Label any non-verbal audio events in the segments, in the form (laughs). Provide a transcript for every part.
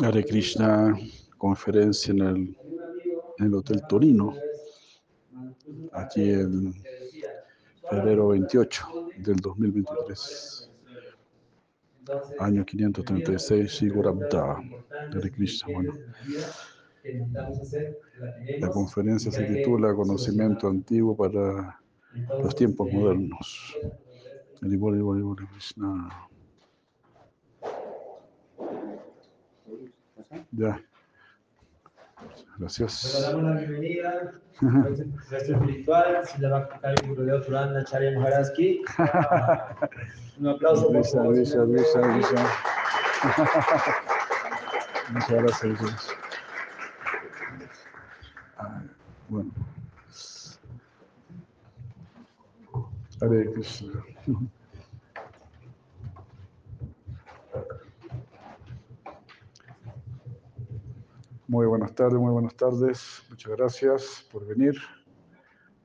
Hare Krishna, conferencia en el, en el Hotel Torino, aquí en febrero 28 del 2023, año 536, Sigurabda, Hare Krishna. Bueno, la conferencia se titula Conocimiento Antiguo para los tiempos modernos. Hare Krishna. Ya. Gracias. Le damos la bienvenida al maestro espiritual, se llama Kali Gurudeo Turanda Charya Maharaski. (laughs) Un aplauso Luisa. Luisa. Luisa, Luisa. Muchas gracias. Luisa. Ah, Bueno. Hare Krishna. (laughs) Muy buenas tardes, muy buenas tardes. Muchas gracias por venir.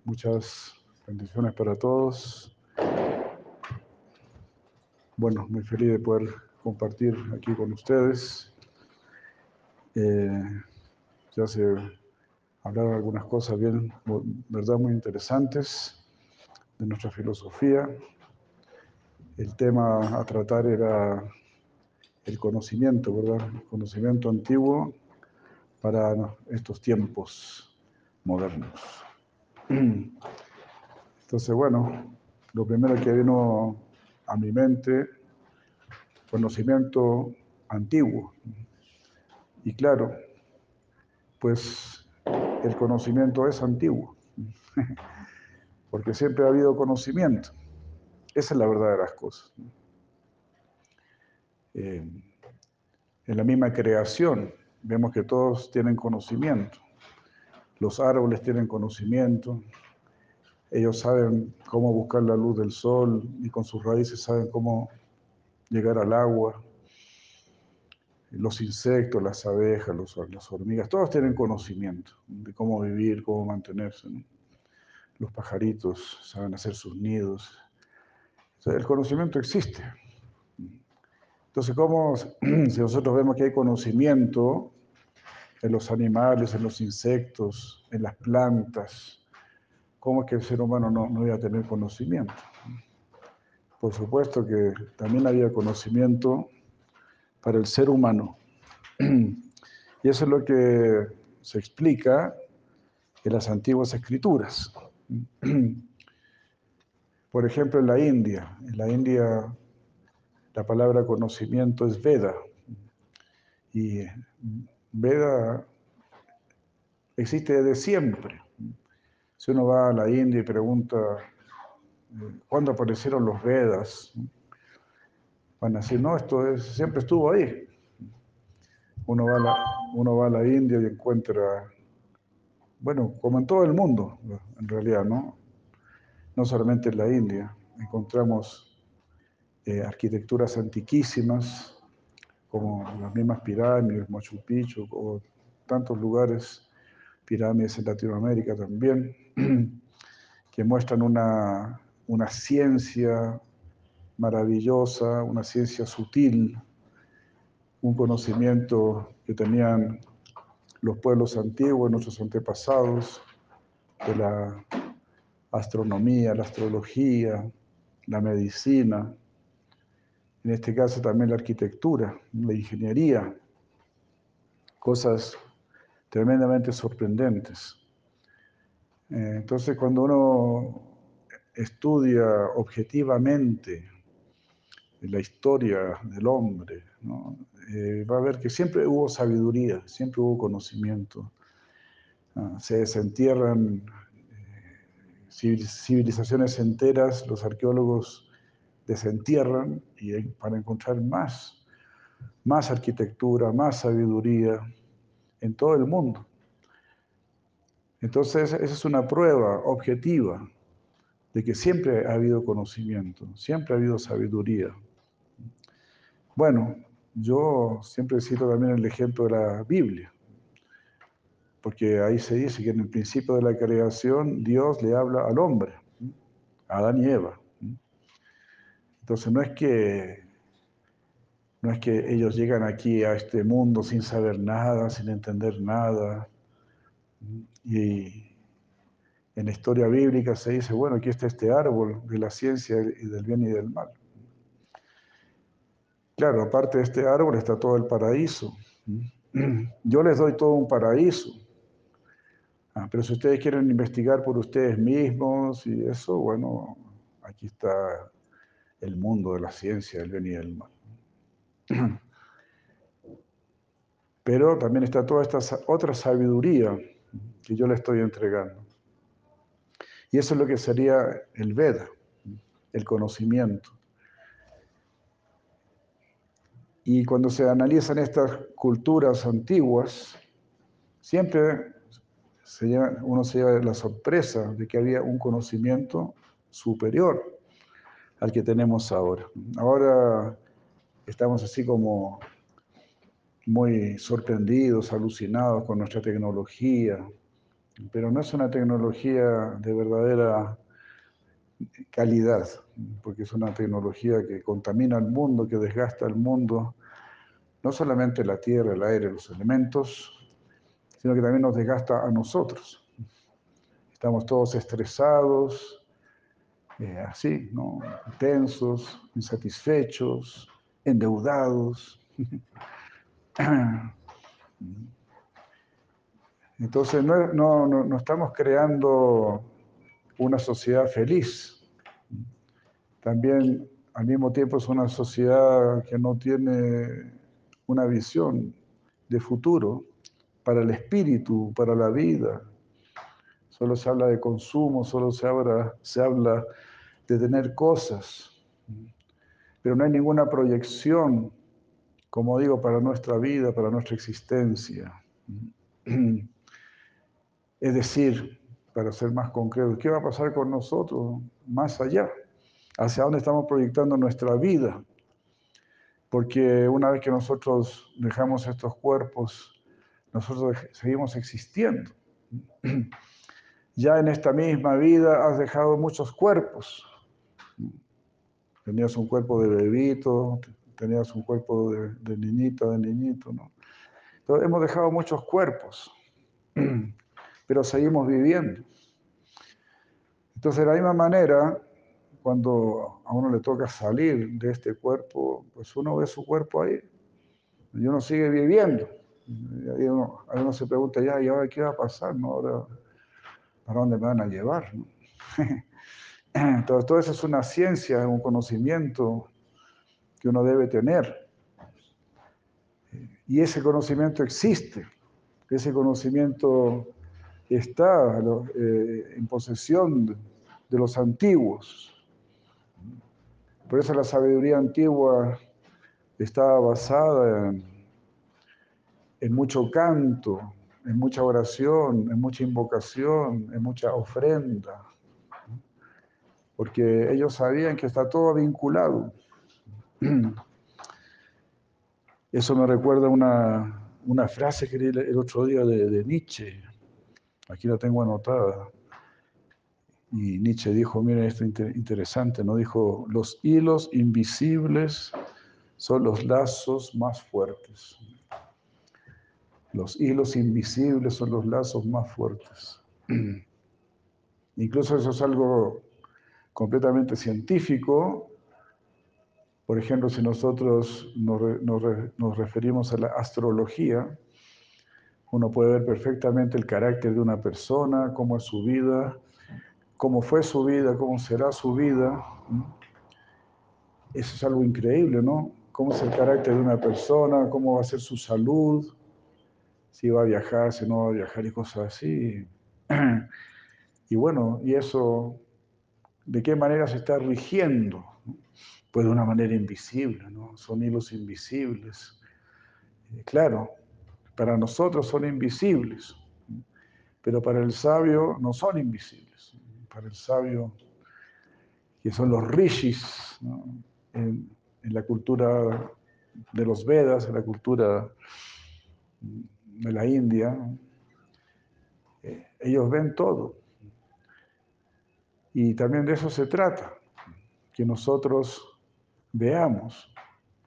Muchas bendiciones para todos. Bueno, muy feliz de poder compartir aquí con ustedes. Eh, ya se hablaron algunas cosas bien, verdad, muy interesantes de nuestra filosofía. El tema a tratar era el conocimiento, ¿verdad? El conocimiento antiguo para estos tiempos modernos. Entonces, bueno, lo primero que vino a mi mente, conocimiento antiguo. Y claro, pues el conocimiento es antiguo, (laughs) porque siempre ha habido conocimiento. Esa es la verdad de las cosas. Eh, en la misma creación vemos que todos tienen conocimiento. Los árboles tienen conocimiento, ellos saben cómo buscar la luz del sol y con sus raíces saben cómo llegar al agua. Los insectos, las abejas, los- las hormigas, todos tienen conocimiento de cómo vivir, cómo mantenerse. ¿no? Los pajaritos saben hacer sus nidos. El conocimiento existe. Entonces, ¿cómo, (clears throat) si nosotros vemos que hay conocimiento en los animales, en los insectos, en las plantas, ¿cómo es que el ser humano no, no iba a tener conocimiento? Por supuesto que también había conocimiento para el ser humano. (clears throat) Y eso es lo que se explica en las antiguas escrituras. (clears throat) Por ejemplo, en la India. En la India la palabra conocimiento es Veda. Y Veda existe desde siempre. Si uno va a la India y pregunta cuándo aparecieron los Vedas, van a decir, no, esto es- siempre estuvo ahí. Uno va, a la, uno va a la India y encuentra, bueno, como en todo el mundo, en realidad, ¿no? No solamente en la India, encontramos eh, arquitecturas antiquísimas, como las mismas pirámides, Machu Picchu, o tantos lugares, pirámides en Latinoamérica también, (clears throat) que muestran una, una ciencia maravillosa, una ciencia sutil, un conocimiento que tenían los pueblos antiguos, nuestros antepasados, de la astronomía, la astrología, la medicina, en este caso también la arquitectura, la ingeniería, cosas tremendamente sorprendentes. Eh, Entonces, cuando uno estudia objetivamente la historia del hombre. Eh, va a ver que siempre hubo sabiduría, siempre hubo conocimiento. Ah, se desentierran eh, civil- civilizaciones enteras, los arqueólogos desentierran y para encontrar más, más arquitectura, más sabiduría en todo el mundo. Entonces, esa es una prueba objetiva de que siempre ha habido conocimiento, siempre ha habido sabiduría. Bueno, yo siempre cito también el ejemplo de la Biblia, porque ahí se dice que en el principio de la creación Dios le habla al hombre, a Adán y Eva. Entonces no es que No es que ellos llegan aquí a este mundo sin saber nada, sin entender nada. Y en la historia bíblica se dice, bueno, aquí está este árbol de la ciencia y del bien y del mal. Claro, aparte de este árbol está todo el paraíso. Yo les doy todo un paraíso. Ah, pero si ustedes quieren investigar por ustedes mismos y eso, bueno, aquí está el mundo de la ciencia, del bien y del mal. (clears throat) Pero también está toda esta otra sabiduría que yo le estoy entregando. Y eso es lo que sería el Veda, el conocimiento. Y cuando se analizan estas culturas antiguas, siempre uno se lleva la sorpresa de que había un conocimiento superior al que tenemos ahora. Ahora estamos así como muy sorprendidos, alucinados con nuestra tecnología, pero no es una tecnología de verdadera calidad, porque es una tecnología que contamina el mundo, que desgasta el mundo, no solamente la tierra, el aire, los elementos, sino que también nos desgasta a nosotros. Estamos todos estresados, eh, así, ¿no? tensos, insatisfechos, endeudados. (clears throat) Entonces no, no, no, estamos creando una sociedad feliz. También al mismo tiempo es una sociedad que no tiene una visión de futuro para el espíritu, para la vida. Solo se habla de consumo, solo se habla, se habla de tener cosas, pero no hay ninguna proyección, como digo, para nuestra vida, para nuestra existencia. Es decir, para ser más concreto, ¿qué va a pasar con nosotros más allá? ¿Hacia dónde estamos proyectando nuestra vida? Porque una vez que nosotros dejamos estos cuerpos nosotros seguimos existiendo. Ya en esta misma vida has dejado muchos cuerpos. Tenías un cuerpo de bebito, tenías un cuerpo de, de niñita, de niñito, ¿no? Entonces, hemos dejado muchos cuerpos, (clears throat) pero seguimos viviendo. Entonces, de la misma manera, cuando a uno le toca salir de este cuerpo, pues uno ve su cuerpo ahí y uno sigue viviendo. Y uno, se pregunta ya, ¿y ahora qué va a pasar? No? ¿Para dónde me van a llevar? (laughs) (clears throat) Entonces, todo eso es una ciencia, un conocimiento que uno debe tener. Y ese conocimiento existe, ese conocimiento está eh, en posesión de los antiguos. Por eso la sabiduría antigua estaba basada en mucho canto, en mucha oración, en mucha invocación, en mucha ofrenda, porque ellos sabían que está todo vinculado. (clears throat) Eso me recuerda una, una frase que leí el otro día de, Nietzsche, aquí la tengo anotada. Y Nietzsche dijo, miren esto interesante, ¿no? Dijo, los hilos invisibles son los lazos más fuertes. Los hilos invisibles son los lazos más fuertes. (clears throat) Incluso eso es algo completamente científico. Por ejemplo, si nosotros nos, referimos a la astrología, uno puede ver perfectamente el carácter de una persona, cómo es su vida, cómo fue su vida, cómo será su vida. Eso es algo increíble, ¿no? Cómo es el carácter de una persona, cómo va a ser su salud, si va a viajar, si no va a viajar y cosas así. (clears throat) Y bueno, y eso, ¿de qué manera se está rigiendo? Pues de una manera invisible, ¿no? Son hilos invisibles. Eh, claro, para nosotros son invisibles, pero para el sabio no son invisibles. Para el sabio, que son los rishis, en, la cultura de los Vedas, en la cultura de la India, eh, ellos ven todo. Y también de eso se trata, que nosotros veamos,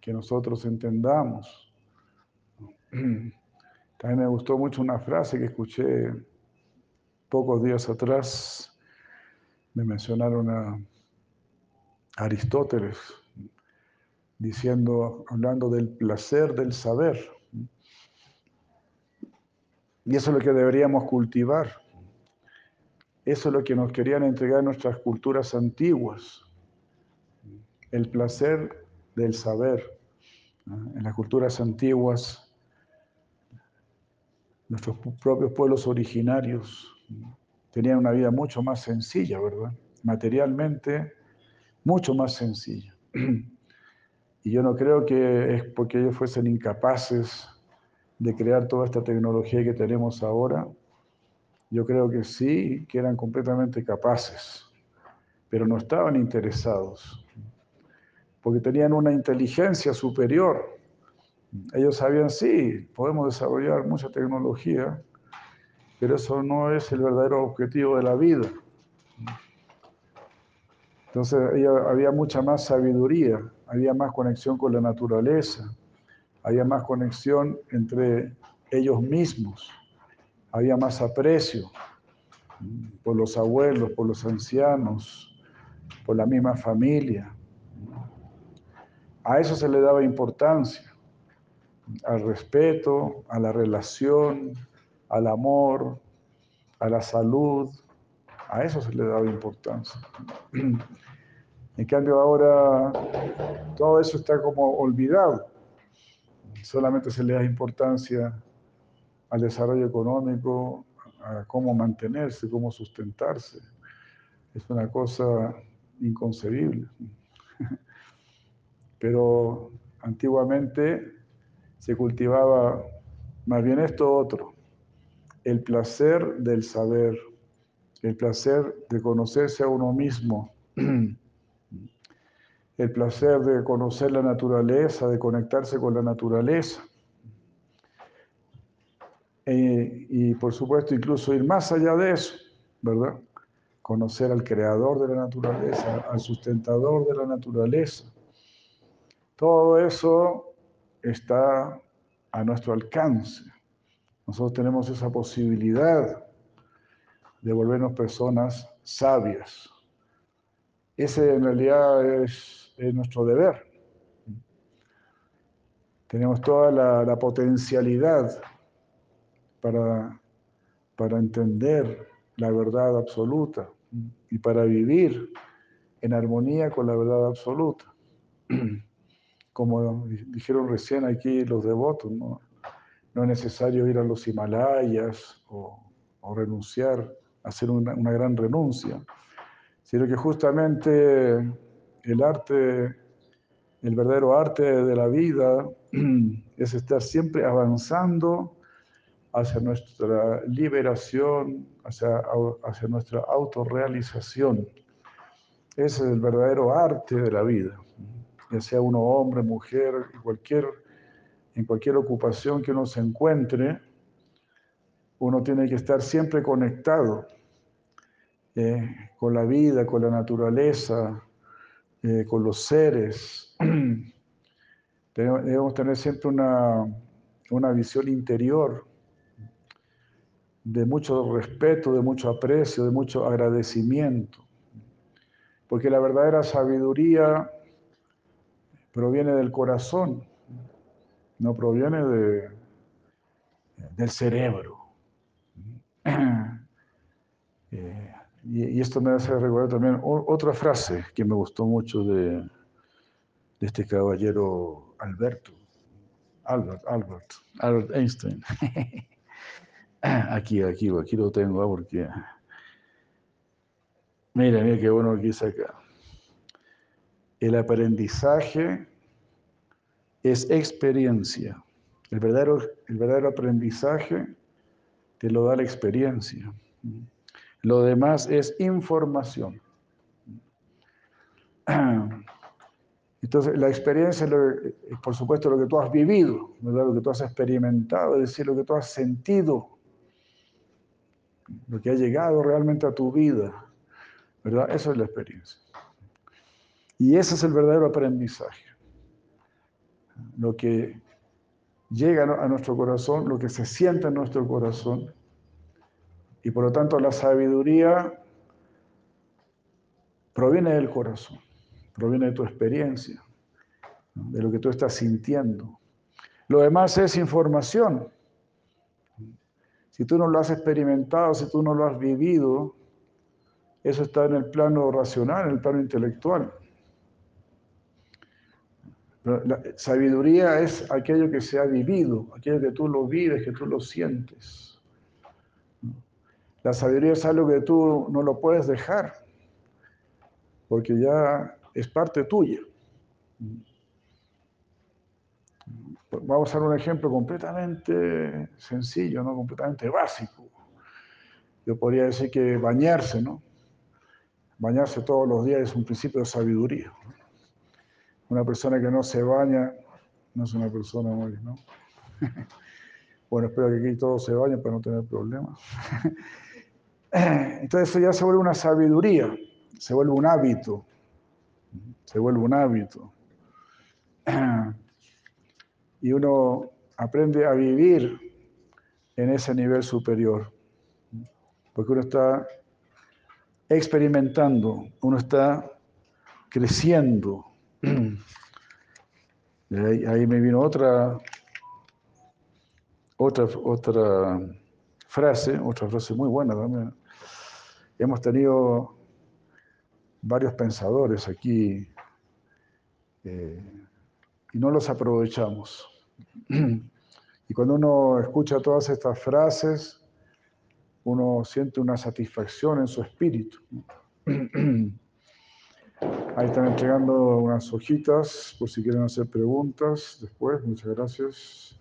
que nosotros entendamos. (clears throat) También me gustó mucho una frase que escuché pocos días atrás. Me mencionaron a Aristóteles diciendo, hablando del placer del saber. Y eso es lo que deberíamos cultivar. Eso es lo que nos querían entregar nuestras culturas antiguas. El placer del saber. En las culturas antiguas, nuestros propios pueblos originarios tenían una vida mucho más sencilla, ¿verdad? Materialmente, mucho más sencilla. (clears throat) Y yo no creo que es porque ellos fuesen incapaces de crear toda esta tecnología que tenemos ahora. Yo creo que sí, que eran completamente capaces, pero no estaban interesados, porque tenían una inteligencia superior. Ellos sabían, sí, podemos desarrollar mucha tecnología, pero eso no es el verdadero objetivo de la vida. Entonces había mucha más sabiduría, había más conexión con la naturaleza, había más conexión entre ellos mismos, había más aprecio por los abuelos, por los ancianos, por la misma familia. A eso se le daba importancia, al respeto, a la relación, al amor, a la salud, a eso se le daba importancia. (clears throat) En cambio ahora todo eso está como olvidado. Solamente se le da importancia al desarrollo económico, a cómo mantenerse, cómo sustentarse. Es una cosa inconcebible. (laughs) Pero antiguamente se cultivaba más bien esto otro, el placer del saber, el placer de conocerse a uno mismo (clears throat) el placer de conocer la naturaleza, de conectarse con la naturaleza. E, y por supuesto incluso ir más allá de eso, ¿verdad? Conocer al creador de la naturaleza, al sustentador de la naturaleza. Todo eso está a nuestro alcance. Nosotros tenemos esa posibilidad de volvernos personas sabias. Ese en realidad es nuestro deber. Tenemos toda la, potencialidad para, para entender la verdad absoluta y para vivir en armonía con la verdad absoluta. (clears throat) Como dijeron recién aquí los devotos, no, es necesario ir a los Himalayas o, renunciar, hacer una, una gran renuncia, sino que justamente el arte, el verdadero arte de la vida (clears throat) es estar siempre avanzando hacia nuestra liberación, hacia, hacia nuestra autorrealización. Ese es el verdadero arte de la vida, ya sea uno hombre, mujer, cualquier, en cualquier ocupación que uno se encuentre, uno tiene que estar siempre conectado eh, con la vida, con la naturaleza, eh, con los seres. (clears throat) Debemos tener siempre una, una visión interior de mucho respeto, de mucho aprecio, de mucho agradecimiento. Porque la verdadera sabiduría proviene del corazón, no proviene de, del cerebro. (clears throat) Eh, y, esto me hace recordar también otra frase que me gustó mucho de, de este caballero Alberto, Albert, Albert, Albert Einstein. (laughs) aquí, aquí, aquí lo tengo, ¿ah? porque... Mira, mira qué bueno que dice acá. El aprendizaje es experiencia. El verdadero, el verdadero aprendizaje te lo da la experiencia. Lo demás es información. Entonces, la experiencia es, por supuesto, lo que tú has vivido, lo que tú has experimentado, es decir, lo que tú has sentido, lo que ha llegado realmente a tu vida, ¿verdad? Esa es la experiencia. Y ese es el verdadero aprendizaje. lo que llega a nuestro corazón, lo que se siente en nuestro corazón. Y por lo tanto la sabiduría proviene del corazón, proviene de tu experiencia, de lo que tú estás sintiendo. Lo demás es información. Si tú no lo has experimentado, si tú no lo has vivido, eso está en el plano racional, en el plano intelectual. La sabiduría es aquello que se ha vivido, aquello que tú lo vives, que tú lo sientes. La sabiduría es algo que tú no lo puedes dejar, porque ya es parte tuya. Vamos a dar un ejemplo completamente sencillo, ¿no? completamente básico. Yo podría decir que bañarse, ¿no? Bañarse todos los días es un principio de sabiduría. Una persona que no se baña no es una persona muy, ¿no? (laughs) Bueno, espero que aquí todos se bañen para no tener problemas. (laughs) Entonces eso ya se vuelve una sabiduría, se vuelve un hábito, se vuelve un hábito. (clears throat) Y uno aprende a vivir en ese nivel superior, porque uno está experimentando, uno está creciendo (clears throat) ahí, me vino otra, otra, otra frase, otra frase muy buena también. Hemos tenido varios pensadores aquí eh, y no los aprovechamos. Y cuando uno escucha todas estas frases, uno siente una satisfacción en su espíritu. Ahí están entregando unas hojitas por si quieren hacer preguntas después. Muchas gracias.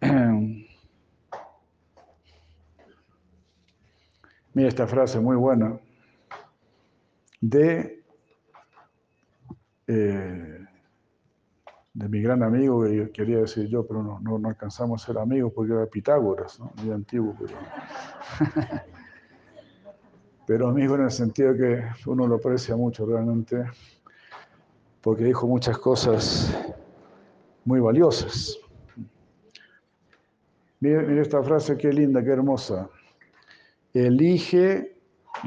(clears throat) Mira esta frase muy buena de, eh, de mi gran amigo que quería decir yo, pero no, no, alcanzamos a ser amigos porque era Pitágoras, ¿no? muy antiguo. Pero... (laughs) pero amigo en el sentido que uno lo aprecia mucho realmente, porque dijo muchas cosas muy valiosas. Mire, esta frase, qué linda, qué hermosa. Elige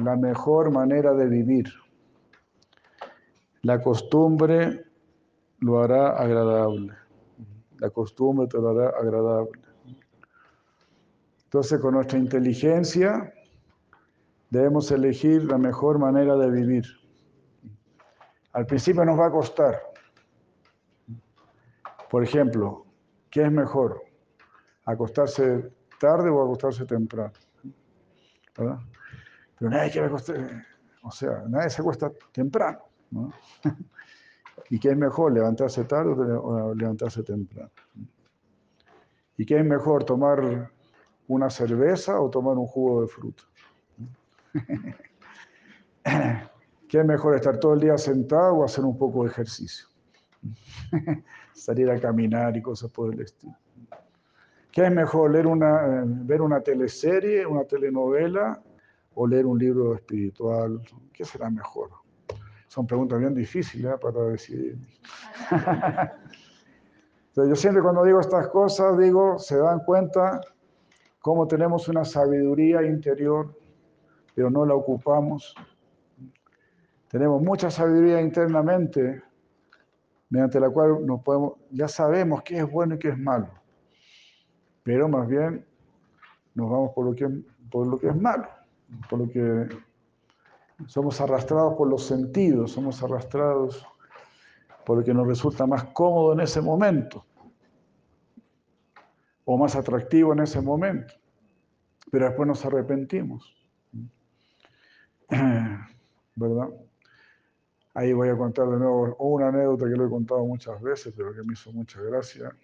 la mejor manera de vivir. La costumbre lo hará agradable. La costumbre te lo hará agradable. Entonces, con nuestra inteligencia, debemos elegir la mejor manera de vivir. Al principio nos va a costar. Por ejemplo, ¿qué es mejor? ¿Acostarse tarde o acostarse temprano? ¿Verdad? Pero nadie quiere acostarse, o sea, nadie se acuesta temprano. (laughs) ¿Y qué es mejor, levantarse tarde o levantarse temprano? ¿Y qué es mejor, tomar una cerveza o tomar un jugo de fruta? (laughs) ¿Qué es mejor estar todo el día sentado o hacer un poco de ejercicio? (laughs) Salir a caminar y cosas por el estilo. ¿Qué es mejor, leer una, ver una teleserie, una telenovela o leer un libro espiritual? ¿Qué será mejor? Son preguntas bien difíciles ¿eh? para decidir. yo siempre cuando digo estas cosas, digo, se dan cuenta cómo tenemos una sabiduría interior pero no la ocupamos. Tenemos mucha sabiduría internamente, mediante la cual nos podemos, ya sabemos qué es bueno y qué es malo, pero más bien nos vamos por lo que, por lo que es malo, por lo que somos arrastrados por los sentidos, somos arrastrados por lo que nos resulta más cómodo en ese momento o más atractivo en ese momento, pero después nos arrepentimos. (clears throat) ¿verdad? Ahí voy a contar de nuevo una anécdota que lo he contado muchas veces, pero que me hizo mucha gracia,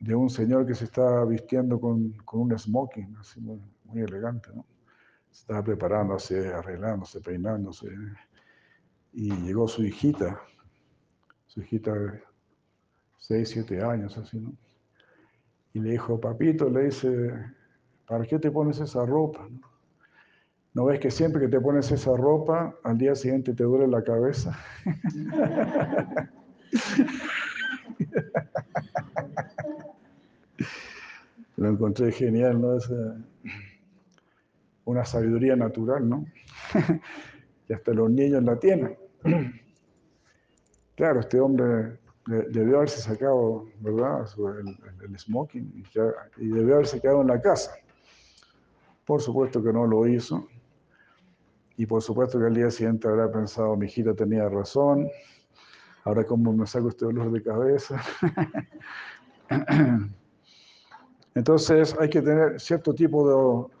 de un señor que se estaba vistiendo con, con un smoking, así muy elegante, ¿no? Estaba preparándose, arreglándose, peinándose, y llegó su hijita, su hijita de 6, 7 años, así, ¿no? Y le dijo, papito, le dice, ¿para qué te pones esa ropa? ¿no? ¿No ves que siempre que te pones esa ropa, al día siguiente te duele la cabeza? (laughs) Lo encontré genial, ¿no? Una sabiduría natural, ¿no? (laughs) y hasta los niños la tienen. Claro, este hombre debió haberse sacado, ¿verdad?, el, smoking y, debió haberse quedado en la casa. Por supuesto que no lo hizo. Y por supuesto que al día siguiente habrá pensado, mi hijita tenía razón, ahora cómo me saco este dolor de cabeza. (laughs) Entonces hay que tener cierto tipo de,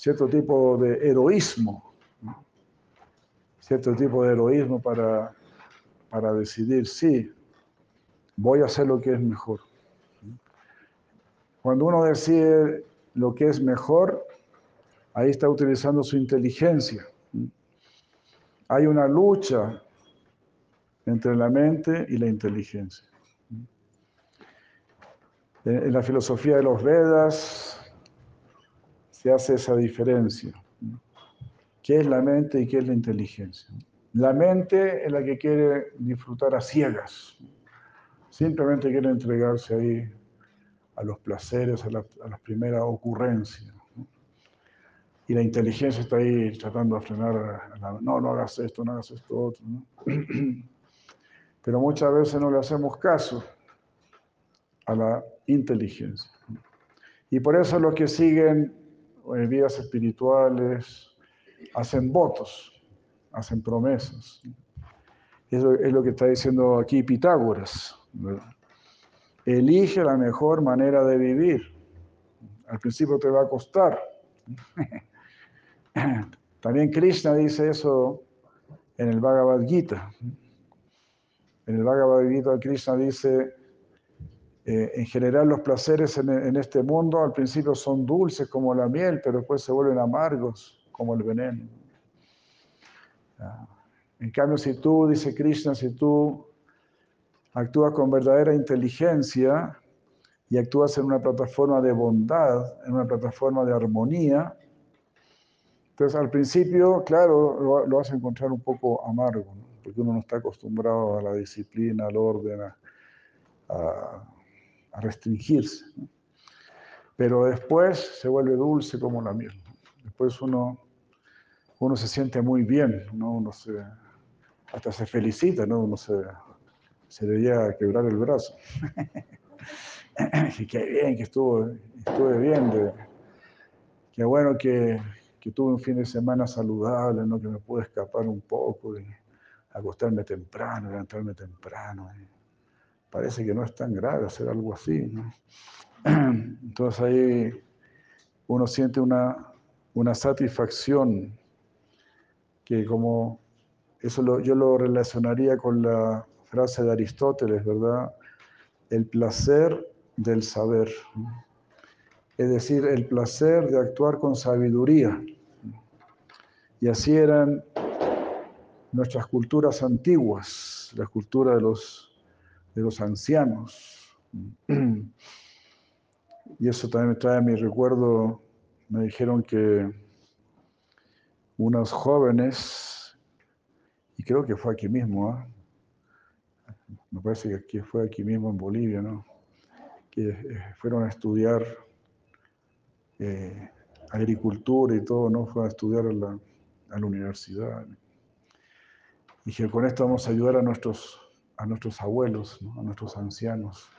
cierto tipo de heroísmo, cierto tipo de heroísmo para, para decidir, sí, voy a hacer lo que es mejor. Cuando uno decide lo que es mejor, ahí está utilizando su inteligencia. Hay una lucha entre la mente y la inteligencia. En la filosofía de los Vedas se hace esa diferencia. ¿Qué es la mente y qué es la inteligencia? La mente es la que quiere disfrutar a ciegas. Simplemente quiere entregarse ahí a los placeres, a, las primeras ocurrencias. Y la inteligencia está ahí tratando de frenar, no, no hagas esto, no hagas esto otro. (clears throat) Pero muchas veces no le hacemos caso a la inteligencia. Y por eso los que siguen en eh, vidas espirituales hacen votos, hacen promesas. Eso es lo que está diciendo aquí Pitágoras. Elige la mejor manera de vivir. Al principio te va a costar. (laughs) También Krishna dice eso en el Bhagavad Gita. En el Bhagavad Gita Krishna dice, eh, en general los placeres en, este mundo al principio son dulces como la miel, pero después se vuelven amargos como el veneno. Ah, en cambio, si tú, dice Krishna, si tú actúas con verdadera inteligencia y actúas en una plataforma de bondad, en una plataforma de armonía, entonces al principio, claro, lo, vas a encontrar un poco amargo, porque uno no está acostumbrado a la disciplina, al orden, a restringirse. Pero después se vuelve dulce como la miel. Después uno, uno se siente muy bien, ¿no? uno se, hasta se felicita, ¿no? uno se, se a quebrar el brazo. (laughs) y qué bien que estuvo, estuve bien, de, qué bueno que, que, tuve un fin de semana saludable, ¿no? que me pude escapar un poco, acostarme temprano, levantarme temprano parece que no es tan grave hacer algo así. (clears throat) Entonces ahí uno siente una, una satisfacción que como eso yo lo relacionaría con la frase de Aristóteles, ¿verdad? El placer del saber. Es decir, el placer de actuar con sabiduría. Y así eran nuestras culturas antiguas, la cultura de los de los ancianos. Y eso también me trae a mi recuerdo, me dijeron que unos jóvenes, y creo que fue aquí mismo, ¿ah? me parece que fue aquí mismo en Bolivia, ¿no? que eh, fueron a estudiar eh, agricultura y todo, ¿no? Fueron a estudiar a la, a la universidad. Que con esto vamos a ayudar a nuestros a nuestros abuelos, a nuestros ancianos,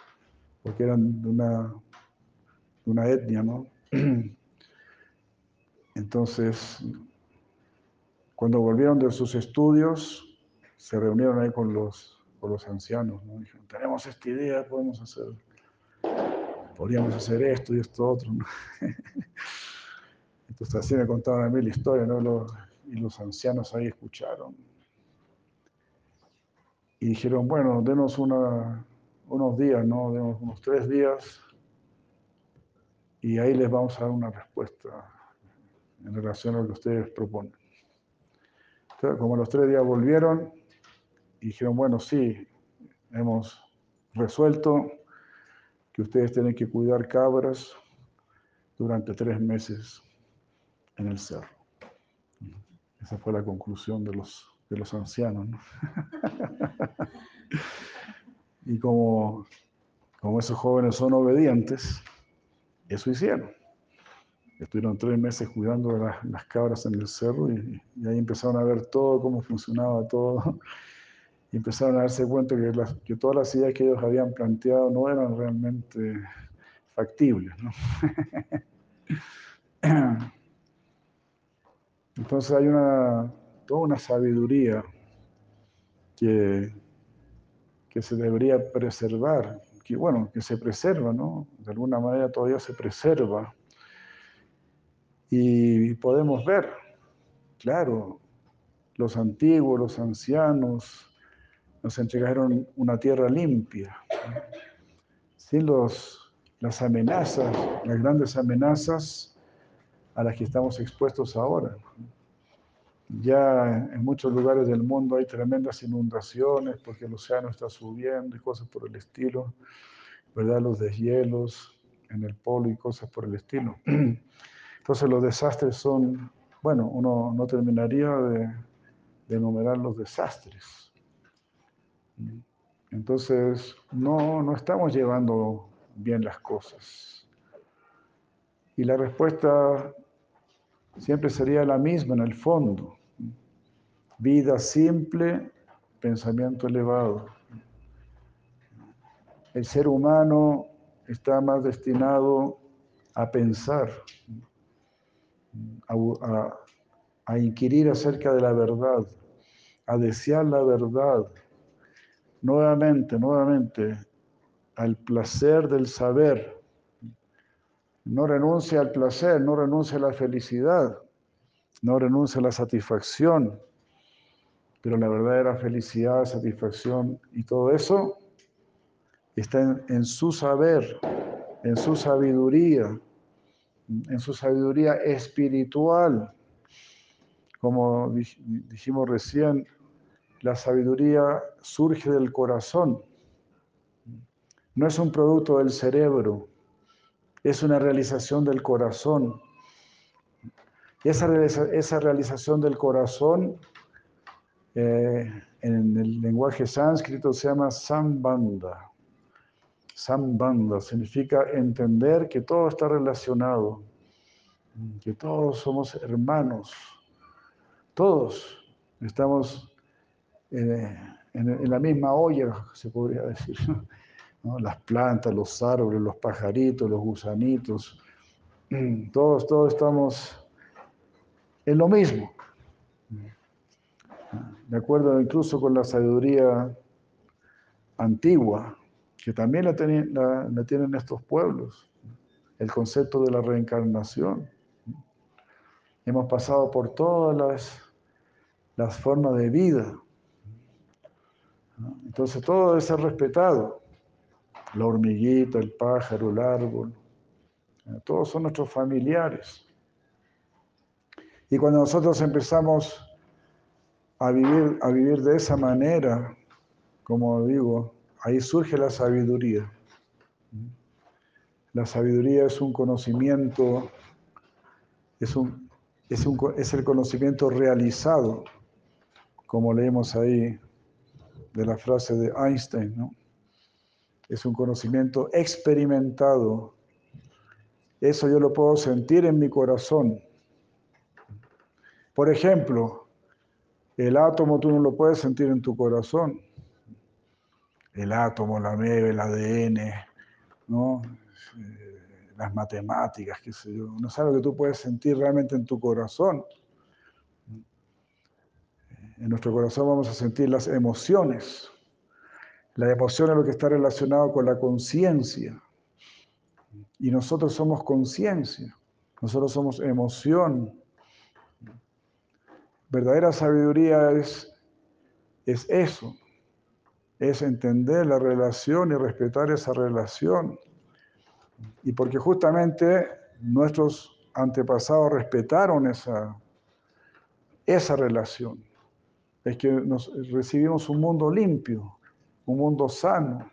porque eran de una, una etnia, ¿no? (clears throat) Entonces, cuando volvieron de sus estudios, se reunieron ahí con los, con los ancianos, ¿no? Dijeron, tenemos esta idea, podemos hacer, podríamos hacer esto y esto otro, (laughs) Entonces así me contaban a mí la historia, ¿no? y los ancianos ahí escucharon y dijeron, bueno, denos unos días, ¿no? Denos unos tres días y ahí les vamos a dar una respuesta en relación a lo que ustedes proponen. Entonces, como los tres días volvieron, y dijeron, bueno, sí, hemos resuelto que ustedes tienen que cuidar cabras durante tres meses en el cerro. Esa fue la conclusión de los de los ancianos. (laughs) Y como, como esos jóvenes son obedientes, eso hicieron. Estuvieron tres meses cuidando de las, cabras en el cerro y, ahí empezaron a ver todo, cómo funcionaba todo. Y empezaron a darse cuenta que, que todas las ideas que ellos habían planteado no eran realmente factibles. (laughs) Entonces hay una, toda una sabiduría que, que se debería preservar, que bueno, que se preserva, ¿no? De alguna manera todavía se preserva. Y podemos ver, claro, los antiguos, los ancianos, nos entregaron una tierra limpia, sin los, las amenazas, las grandes amenazas a las que estamos expuestos ahora. Ya en muchos lugares del mundo hay tremendas inundaciones porque el océano está subiendo y cosas por el estilo, ¿verdad? Los deshielos en el polo y cosas por el estilo. (clears throat) Entonces los desastres son, bueno, uno no terminaría de, enumerar los desastres. Entonces no, no estamos llevando bien las cosas. Y la respuesta siempre sería la misma en el fondo. Vida simple, pensamiento elevado. El ser humano está más destinado a pensar, a, inquirir acerca de la verdad, a desear la verdad. Nuevamente, nuevamente, al placer del saber, no renuncia al placer, no renuncia a la felicidad, no renuncia a la satisfacción, pero la verdadera felicidad, satisfacción y todo eso está en, su saber, en su sabiduría, en su sabiduría espiritual. Como dijimos recién, la sabiduría surge del corazón, no es un producto del cerebro es una realización del corazón. Y esa, esa realización del corazón eh, en el lenguaje sánscrito se llama sambanda. Sambanda significa entender que todo está relacionado, que todos somos hermanos, todos estamos eh, en la misma olla, se podría decir (laughs) las plantas, los árboles, los pajaritos, los gusanitos, (clears throat) todos, todos estamos en lo mismo. De acuerdo incluso con la sabiduría antigua, que también la, tienen estos pueblos, el concepto de la reencarnación. Hemos pasado por todas las, las formas de vida. Entonces todo debe ser respetado la hormiguita, el pájaro, el árbol, todos son nuestros familiares. Y cuando nosotros empezamos a vivir, a vivir de esa manera, como digo, ahí surge la sabiduría. La sabiduría es un conocimiento, es, un, es, un, es el conocimiento realizado, como leemos ahí de la frase de Einstein, ¿no? es un conocimiento experimentado. Eso yo lo puedo sentir en mi corazón. Por ejemplo, el átomo tú no lo puedes sentir en tu corazón. El átomo, la nieve, el ADN, ¿no? Eh, las matemáticas, qué sé yo. No sabes lo que tú puedes sentir realmente en tu corazón. En nuestro corazón vamos a sentir las emociones. La emoción es lo que está relacionado con la conciencia. Y nosotros somos conciencia, nosotros somos emoción. Verdadera sabiduría es, es eso, es entender la relación y respetar esa relación. Y porque justamente nuestros antepasados respetaron esa, esa relación, es que nos, recibimos un mundo limpio, un mundo sano,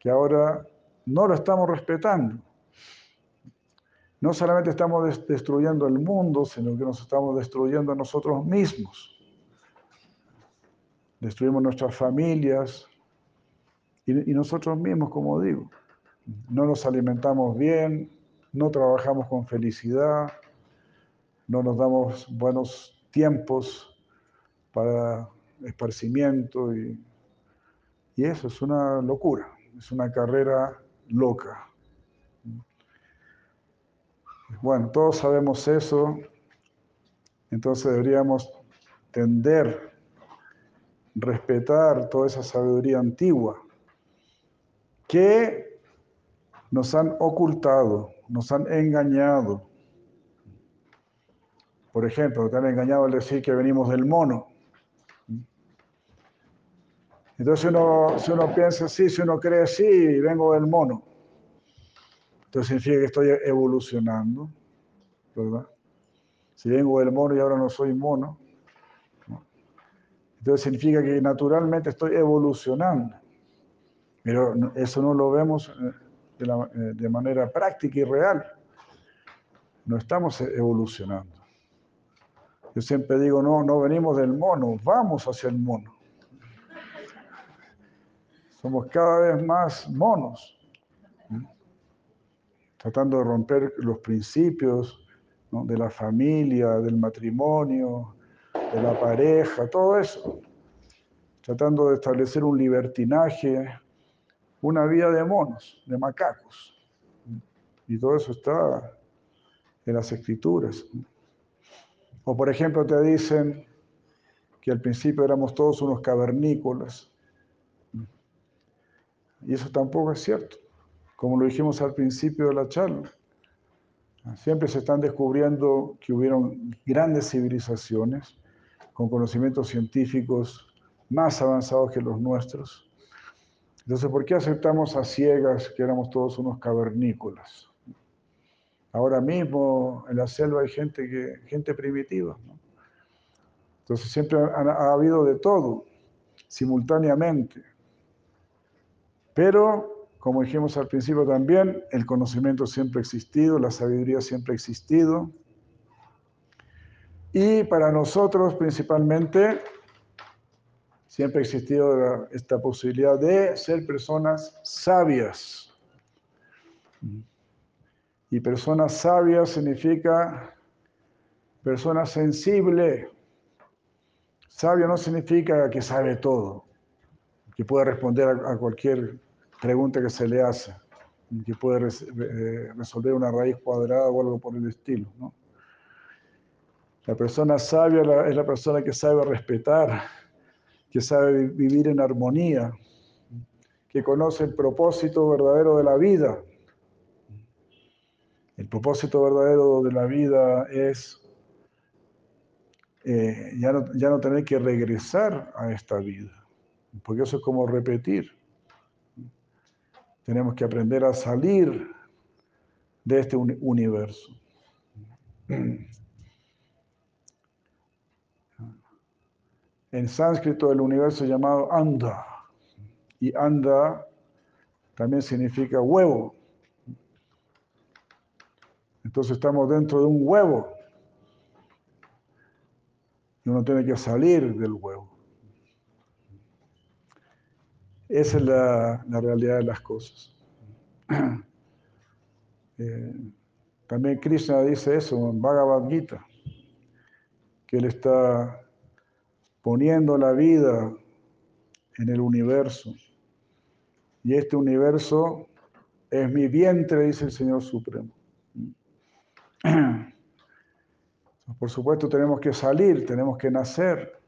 que ahora no lo estamos respetando. No solamente estamos destruyendo el mundo, sino que nos estamos destruyendo a nosotros mismos. Destruimos nuestras familias, Y, nosotros mismos, como digo, no nos alimentamos bien, no trabajamos con felicidad, no nos damos buenos tiempos para esparcimiento y, y eso es una locura, es una carrera loca. Bueno, todos sabemos eso, entonces deberíamos tender, respetar toda esa sabiduría antigua que nos han ocultado, nos han engañado. Por ejemplo, te han engañado al decir que venimos del mono. Entonces uno, si uno piensa así, si uno cree así, vengo del mono. Entonces significa que estoy evolucionando, ¿verdad? Si vengo del mono y ahora no soy mono, entonces significa que naturalmente estoy evolucionando. Pero eso no lo vemos eh, eh, de manera práctica y real. No estamos evolucionando. Yo siempre digo, no, no venimos del mono, vamos hacia el mono. Somos cada vez más monos tratando de romper los principios de la familia, del matrimonio, de la pareja, todo eso, tratando de establecer un libertinaje, una vida de monos, de macacos. Y todo eso está en las escrituras. O por ejemplo te dicen que al principio éramos todos unos cavernícolas. Y eso tampoco es cierto como lo dijimos al principio de la charla. Siempre se están descubriendo que hubieron grandes civilizaciones con conocimientos científicos más avanzados que los nuestros. Entonces, ¿por qué aceptamos a ciegas que éramos todos unos cavernícolas? Ahora mismo en la selva hay gente, que, gente primitiva. Entonces, siempre ha habido de todo, simultáneamente. Pero como dijimos al principio también, el conocimiento siempre ha existido, la sabiduría siempre ha existido. Y para nosotros principalmente siempre ha existido esta posibilidad de ser personas sabias. Y personas sabias significa persona sensible. Sabio no significa que sabe todo, que puede responder a cualquier pregunta que se le hace, que puede eh, resolver una raíz cuadrada o algo por el estilo. La persona sabia es la persona que sabe respetar, que sabe vivir en armonía, que conoce el propósito verdadero de la vida. El propósito verdadero de la vida es eh, ya no tener que regresar a esta vida, porque eso es como repetir. Tenemos que aprender a salir de este universo. En sánscrito el universo llamado Anda. Y Anda también significa huevo. Entonces estamos dentro de un huevo. Y uno tiene que salir del huevo. Esa es la, realidad de las cosas. (clears throat) Eh, también Krishna dice eso en Bhagavad Gita, que él está poniendo la vida en el universo. Y este universo es mi vientre, dice el Señor Supremo. (clears throat) Por supuesto tenemos que salir, tenemos que nacer.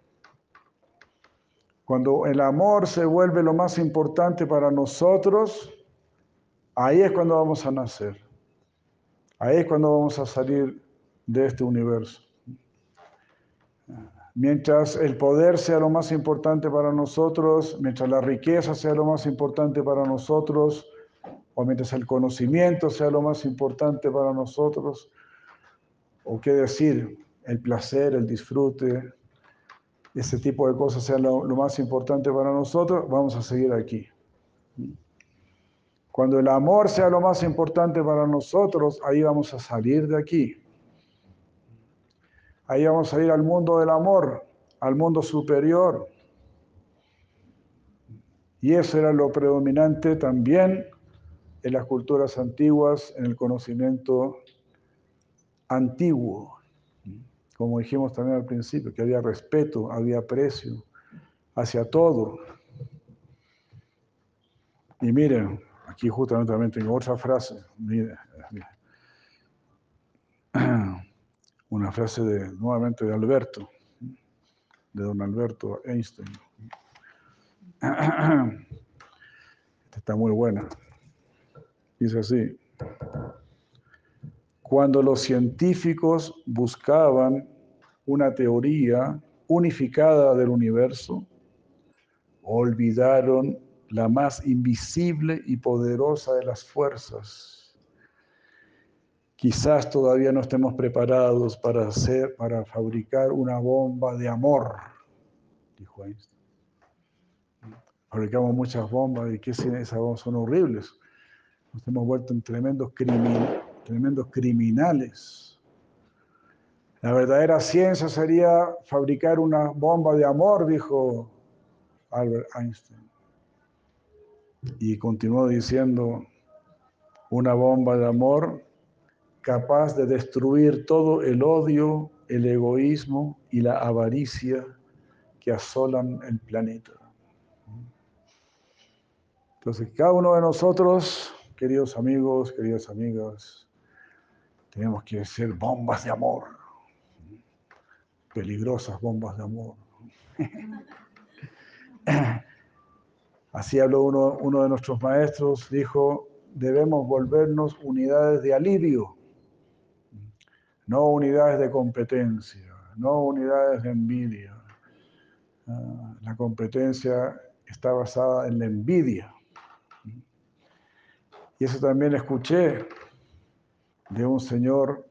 Cuando el amor se vuelve lo más importante para nosotros, ahí es cuando vamos a nacer. Ahí es cuando vamos a salir de este universo. Mientras el poder sea lo más importante para nosotros, mientras la riqueza sea lo más importante para nosotros, o mientras el conocimiento sea lo más importante para nosotros, o qué decir, el placer, el disfrute, ese tipo de cosas sean lo, más importante para nosotros, vamos a seguir aquí. Cuando el amor sea lo más importante para nosotros, ahí vamos a salir de aquí. Ahí vamos a ir al mundo del amor, al mundo superior. Y eso era lo predominante también en las culturas antiguas, en el conocimiento antiguo. Como dijimos también al principio, que había respeto, había aprecio hacia todo. Y miren, aquí justamente también tengo otra frase. (clears throat) Una frase de, nuevamente de Alberto, de don Alberto Einstein. (clears throat) Esta está muy buena. Dice así, cuando los científicos buscaban una teoría unificada del universo, olvidaron la más invisible y poderosa de las fuerzas. Quizás todavía no estemos preparados para hacer, para fabricar una bomba de amor, dijo Einstein. Fabricamos muchas bombas y que esas bombas son horribles. Nos hemos vuelto en tremendos, tremendos criminales. La verdadera ciencia sería fabricar una bomba de amor, dijo Albert Einstein. Y continuó diciendo, una bomba de amor capaz de destruir todo el odio, el egoísmo y la avaricia que asolan el planeta. Entonces, cada uno de nosotros, queridos amigos, queridas amigas, tenemos que ser bombas de amor, peligrosas bombas de amor. (laughs) Así habló uno, uno de nuestros maestros, dijo, debemos volvernos unidades de alivio, no unidades de competencia, no unidades de envidia. Ah, la competencia está basada en la envidia. Y eso también escuché de un señor,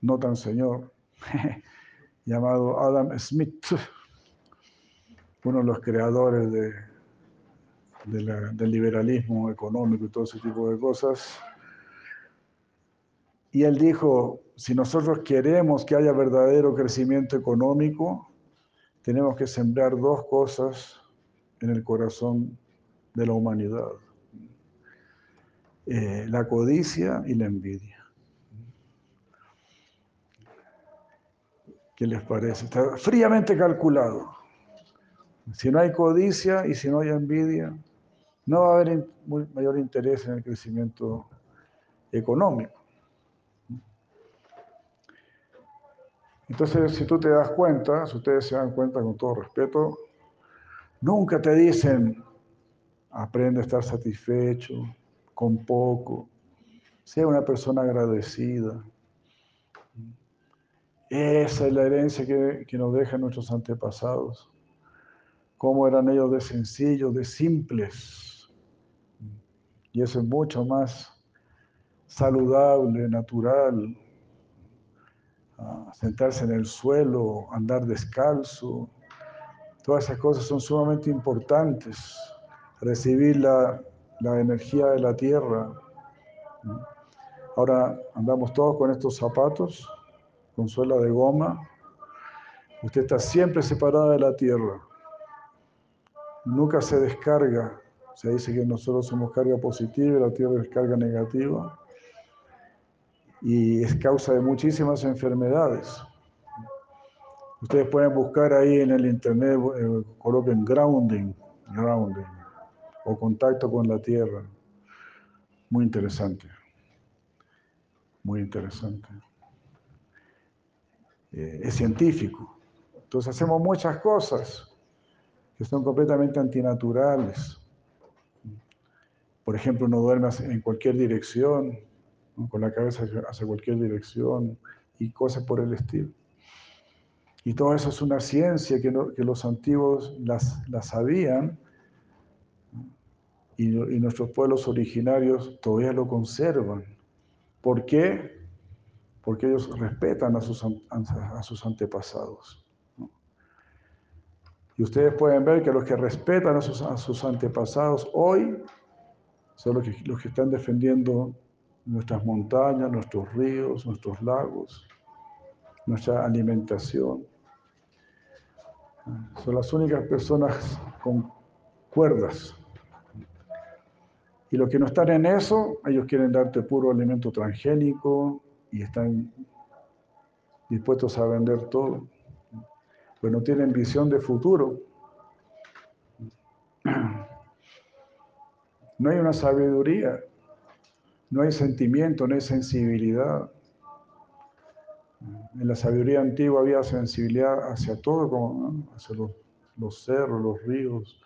no tan señor, (laughs) llamado Adam Smith, uno de los creadores de, del liberalismo económico y todo ese tipo de cosas. Y él dijo, si nosotros queremos que haya verdadero crecimiento económico, tenemos que sembrar dos cosas en el corazón de la humanidad. Eh, la codicia y la envidia. ¿Qué les parece? Está fríamente calculado. Si no hay codicia y si no hay envidia, no va a haber mayor interés en el crecimiento económico. Entonces, si tú te das cuenta, si ustedes se dan cuenta con todo respeto, nunca te dicen, aprende a estar satisfecho con poco, sea una persona agradecida. Esa es la herencia que, que nos dejan nuestros antepasados. Cómo eran ellos de sencillos, de simples y eso es mucho más saludable, natural. Ah, sentarse en el suelo, andar descalzo. Todas esas cosas son sumamente importantes. Recibir la, la energía de la tierra. Ahora andamos todos con estos zapatos, con suela de goma. Usted está siempre separada de la tierra. Nunca se descarga se dice que nosotros somos carga positiva y la Tierra es carga negativa. Y es causa de muchísimas enfermedades. Ustedes pueden buscar ahí en el internet, eh, coloquen grounding, grounding, o contacto con la Tierra. Muy interesante. Muy interesante. Eh, es científico. Entonces hacemos muchas cosas que son completamente antinaturales. Por ejemplo, no duermas en cualquier dirección, con la cabeza hacia cualquier dirección y cosas por el estilo. Y todo eso es una ciencia que, los antiguos las, sabían y, nuestros pueblos originarios todavía lo conservan. ¿Por qué? Porque ellos respetan a sus, a sus antepasados. Y ustedes pueden ver que los que respetan a sus, a sus antepasados hoy son los que, los que están defendiendo nuestras montañas, nuestros ríos, nuestros lagos, nuestra alimentación. Son las únicas personas con cuerdas. Y los que no están en eso, ellos quieren darte puro alimento transgénico y están dispuestos a vender todo. Pues no tienen visión de futuro. (clears throat) No hay una sabiduría, no hay sentimiento, no hay sensibilidad. En la sabiduría antigua había sensibilidad hacia todo, como hacia los, los cerros, los ríos.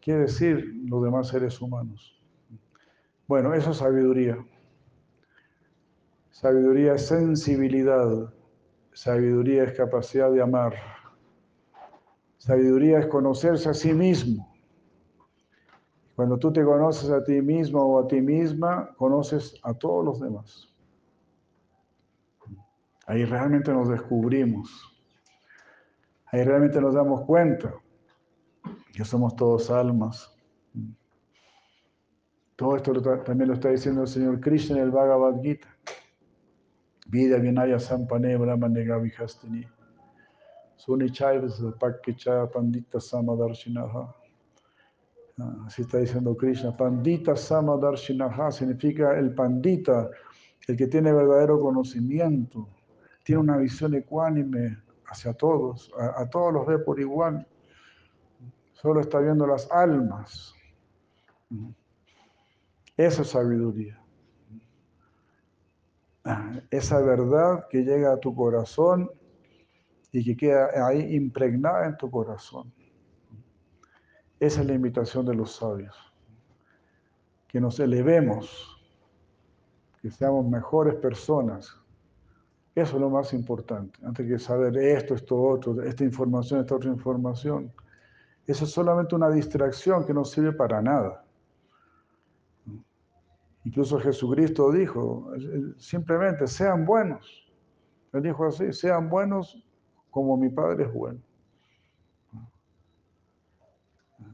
¿Qué decir los demás seres humanos? Bueno, eso es sabiduría. Sabiduría es sensibilidad. Sabiduría es capacidad de amar. Sabiduría es conocerse a sí mismo. Cuando tú te conoces a ti mismo o a ti misma, conoces a todos los demás. Ahí realmente nos descubrimos. Ahí realmente nos damos cuenta que somos todos almas. Todo esto también lo está diciendo el Señor Krishna en el Bhagavad Gita. Vida Vinaya Sampane Brahma Negavihastini. Sunichaiva Pakkecha Pandita Samadarshinaha. Ah, así está diciendo Krishna. Pandita Samadarshinaha significa el pandita, el que tiene verdadero conocimiento, tiene una visión ecuánime hacia todos, a, a todos los ve por igual. Solo está viendo las almas. Esa es sabiduría. Esa verdad que llega a tu corazón y que queda ahí impregnada en tu corazón. Esa es la invitación de los sabios. Que nos elevemos, que seamos mejores personas. Eso es lo más importante. Antes que saber esto, esto, otro, esta información, esta otra información. Eso es solamente una distracción que no sirve para nada. Incluso Jesucristo dijo, simplemente sean buenos. Él dijo así, sean buenos como mi Padre es bueno.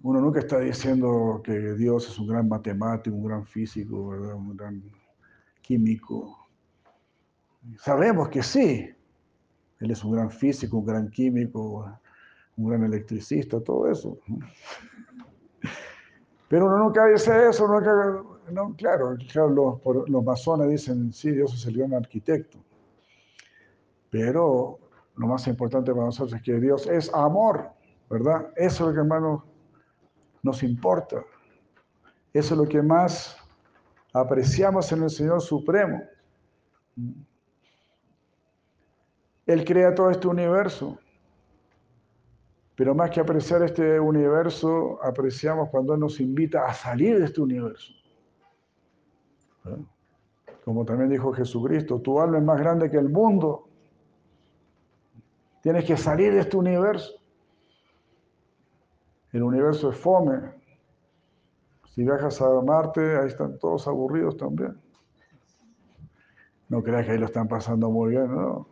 Uno nunca está diciendo que Dios es un gran matemático, un gran físico, un gran químico. Sabemos que sí. Él es un gran físico, un gran químico, un gran electricista, todo eso. Pero uno nunca dice eso, nunca, no, claro, los, los, masones dicen, sí, Dios es el gran arquitecto. Pero lo más importante para nosotros es que Dios es amor, ¿verdad? Eso es lo que hermanos nos importa. Eso es lo que más apreciamos en el Señor Supremo. Él crea todo este universo. Pero más que apreciar este universo, apreciamos cuando Él nos invita a salir de este universo. Como también dijo Jesucristo, tu alma es más grande que el mundo. Tienes que salir de este universo. El universo es fome. Si viajas a Marte, ahí están todos aburridos también. No creas que ahí lo están pasando muy bien, ¿no?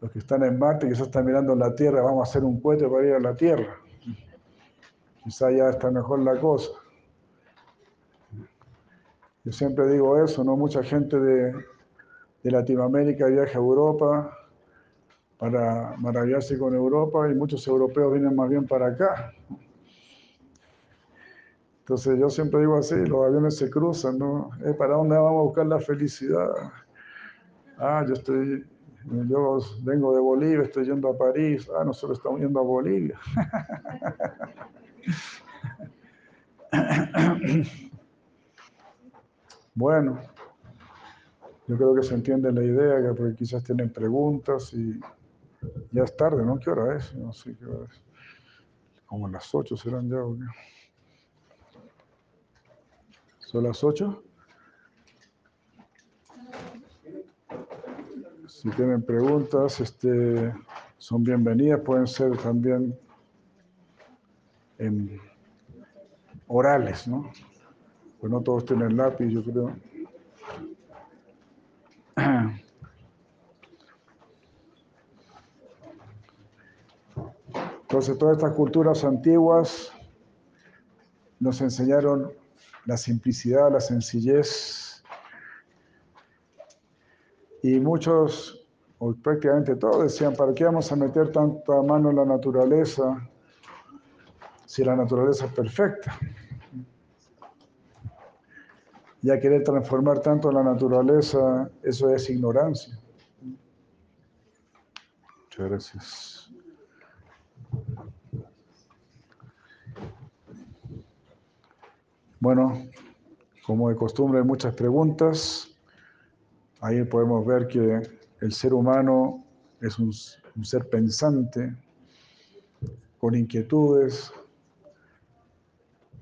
Los que están en Marte quizás están mirando la Tierra, vamos a hacer un cohete para ir a la Tierra. Quizá ya está mejor la cosa. Yo siempre digo eso, ¿no? Mucha gente de, Latinoamérica viaja a Europa para maravillarse con Europa y muchos europeos vienen más bien para acá. Entonces yo siempre digo así, los aviones se cruzan, ¿no? Eh, ¿Para dónde vamos a buscar la felicidad? Ah, yo estoy, yo vengo de Bolivia, estoy yendo a París. Ah, nosotros estamos yendo a Bolivia. (laughs) (laughs) Bueno, yo creo que se entiende la idea, que porque quizás tienen preguntas y ya es tarde, ¿no? ¿Qué hora es? No sé qué hora es. Como las 8 serán ya, ¿o ¿Son las 8? Si tienen preguntas, este, son bienvenidas, pueden ser también orales, ¿no? Pues no todos tienen lápiz, yo creo. (clears throat) Entonces, todas estas culturas antiguas nos enseñaron la simplicidad, la sencillez. Y muchos, o prácticamente todos, decían, ¿para qué vamos a meter tanta mano en la naturaleza? si la naturaleza es perfecta. Ya querer transformar tanto la naturaleza, eso es ignorancia. Muchas gracias. Bueno, como de costumbre hay muchas preguntas. Ahí podemos ver que el ser humano es un, ser pensante, con inquietudes,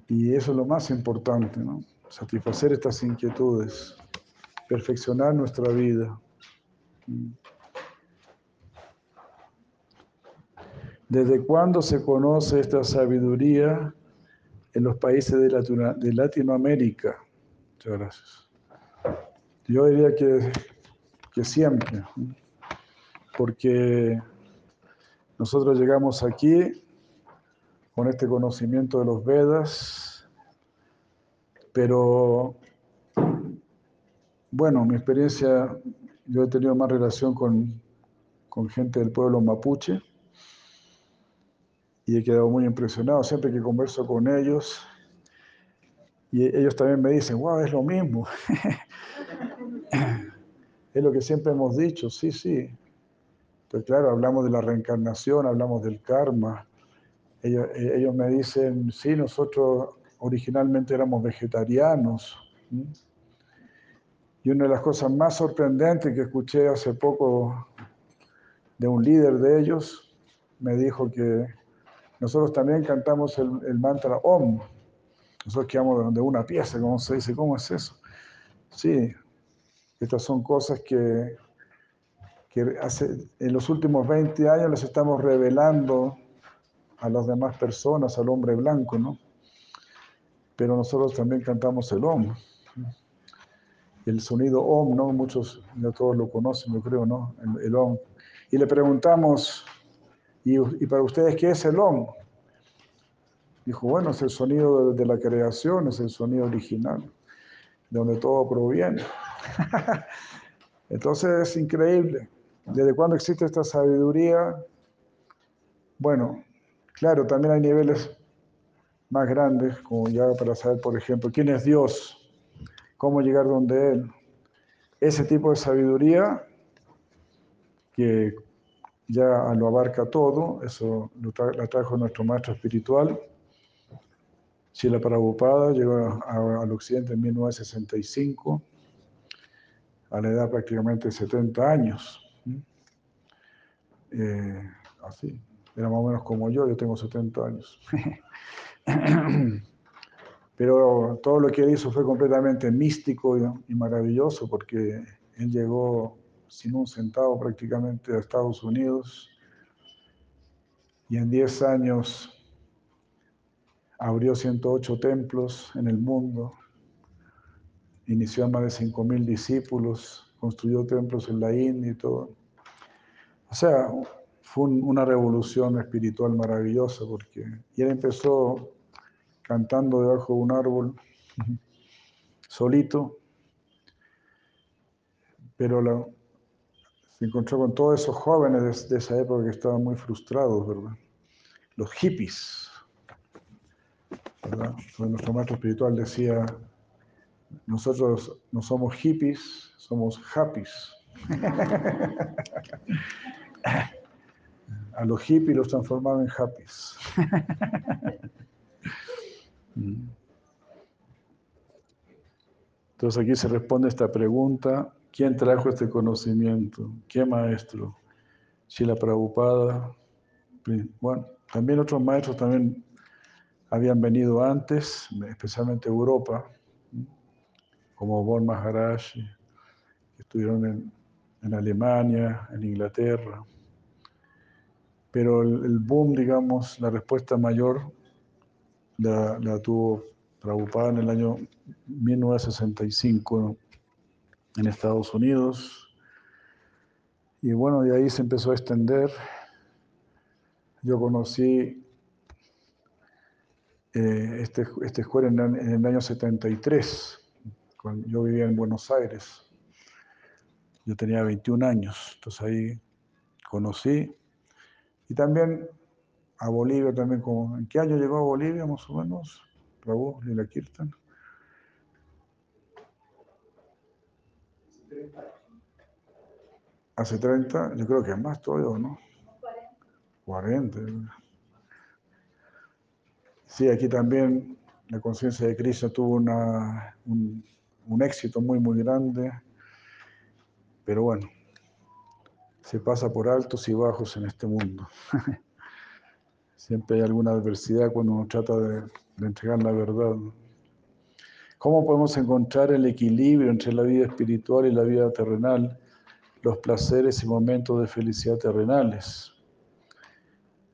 y eso es lo más importante, ¿no? Satisfacer estas inquietudes, perfeccionar nuestra vida. ¿Desde cuándo se conoce esta sabiduría en los países de, Latinoamérica? Muchas gracias. Yo diría que, que siempre, porque nosotros llegamos aquí con este conocimiento de los Vedas, pero bueno, mi experiencia, yo he tenido más relación con, con gente del pueblo mapuche y he quedado muy impresionado siempre que converso con ellos. Y ellos también me dicen, wow, es lo mismo. (laughs) es lo que siempre hemos dicho, sí, sí. Entonces, claro, hablamos de la reencarnación, hablamos del karma. Ellos, ellos me dicen, sí, nosotros originalmente éramos vegetarianos. Y una de las cosas más sorprendentes que escuché hace poco de un líder de ellos, me dijo que nosotros también cantamos el, mantra Om. Nosotros quedamos de una pieza, como se dice, ¿cómo es eso? Sí, estas son cosas que, que hace, en los últimos 20 años les estamos revelando a las demás personas, al hombre blanco, ¿no? Pero nosotros también cantamos el Om. El sonido Om, ¿no? Muchos, ya todos lo conocen, yo creo, ¿no? El, Om. Y le preguntamos, ¿y, ¿y, para ustedes qué es el Om? Dijo, bueno, es el sonido de la creación, es el sonido original, de donde todo proviene. (laughs) Entonces es increíble. ¿Desde cuándo existe esta sabiduría? Bueno, claro, también hay niveles más grandes, como ya para saber, por ejemplo, quién es Dios, cómo llegar donde Él. Ese tipo de sabiduría que ya lo abarca todo, eso lo, trajo nuestro maestro espiritual. Sila Prabhupada llegó al occidente en 1965 a la edad prácticamente de 70 años. Eh, así, era más o menos como yo, yo tengo 70 años. (laughs) (clears throat) Pero todo lo que él hizo fue completamente místico y, maravilloso porque él llegó sin un centavo prácticamente a Estados Unidos y en 10 años abrió 108 templos en el mundo inició a más de 5.000 discípulos, construyó templos en la India y todo. O sea, fue una revolución espiritual maravillosa porque él empezó cantando debajo de un árbol, (laughs) solito, pero se encontró con todos esos jóvenes de, esa época que estaban muy frustrados, ¿verdad? Los hippies, ¿verdad? nuestro maestro espiritual decía, nosotros no somos hippies, somos happies. (laughs) (laughs) A los hippies los transformaron en happies. (laughs) Entonces aquí se responde esta pregunta, ¿quién trajo este conocimiento? ¿Qué maestro? la Prabhupada. Bueno, también otros maestros también habían venido antes, especialmente Europa como Bon Maharaj, que estuvieron en, Alemania, en Inglaterra. Pero el, boom, digamos, la respuesta mayor la, tuvo Prabhupada en el año 1965 en Estados Unidos. Y bueno, de ahí se empezó a extender. Yo conocí eh, este, esta escuela en, en, el año 73 yo vivía en Buenos Aires. Yo tenía 21 años, entonces ahí conocí. Y también a Bolivia también. Como, ¿En qué año llegó a Bolivia más o menos? Prabhu, la Kirtan. Hace 30, yo creo que es más todavía, ¿no? 40. 40. Sí, aquí también la conciencia de Cristo tuvo una, un, un éxito muy, muy grande. Pero bueno, se pasa por altos y bajos en este mundo. (laughs) Siempre hay alguna adversidad cuando uno trata de, entregar la verdad. ¿Cómo podemos encontrar el equilibrio entre la vida espiritual y la vida terrenal, los placeres y momentos de felicidad terrenales?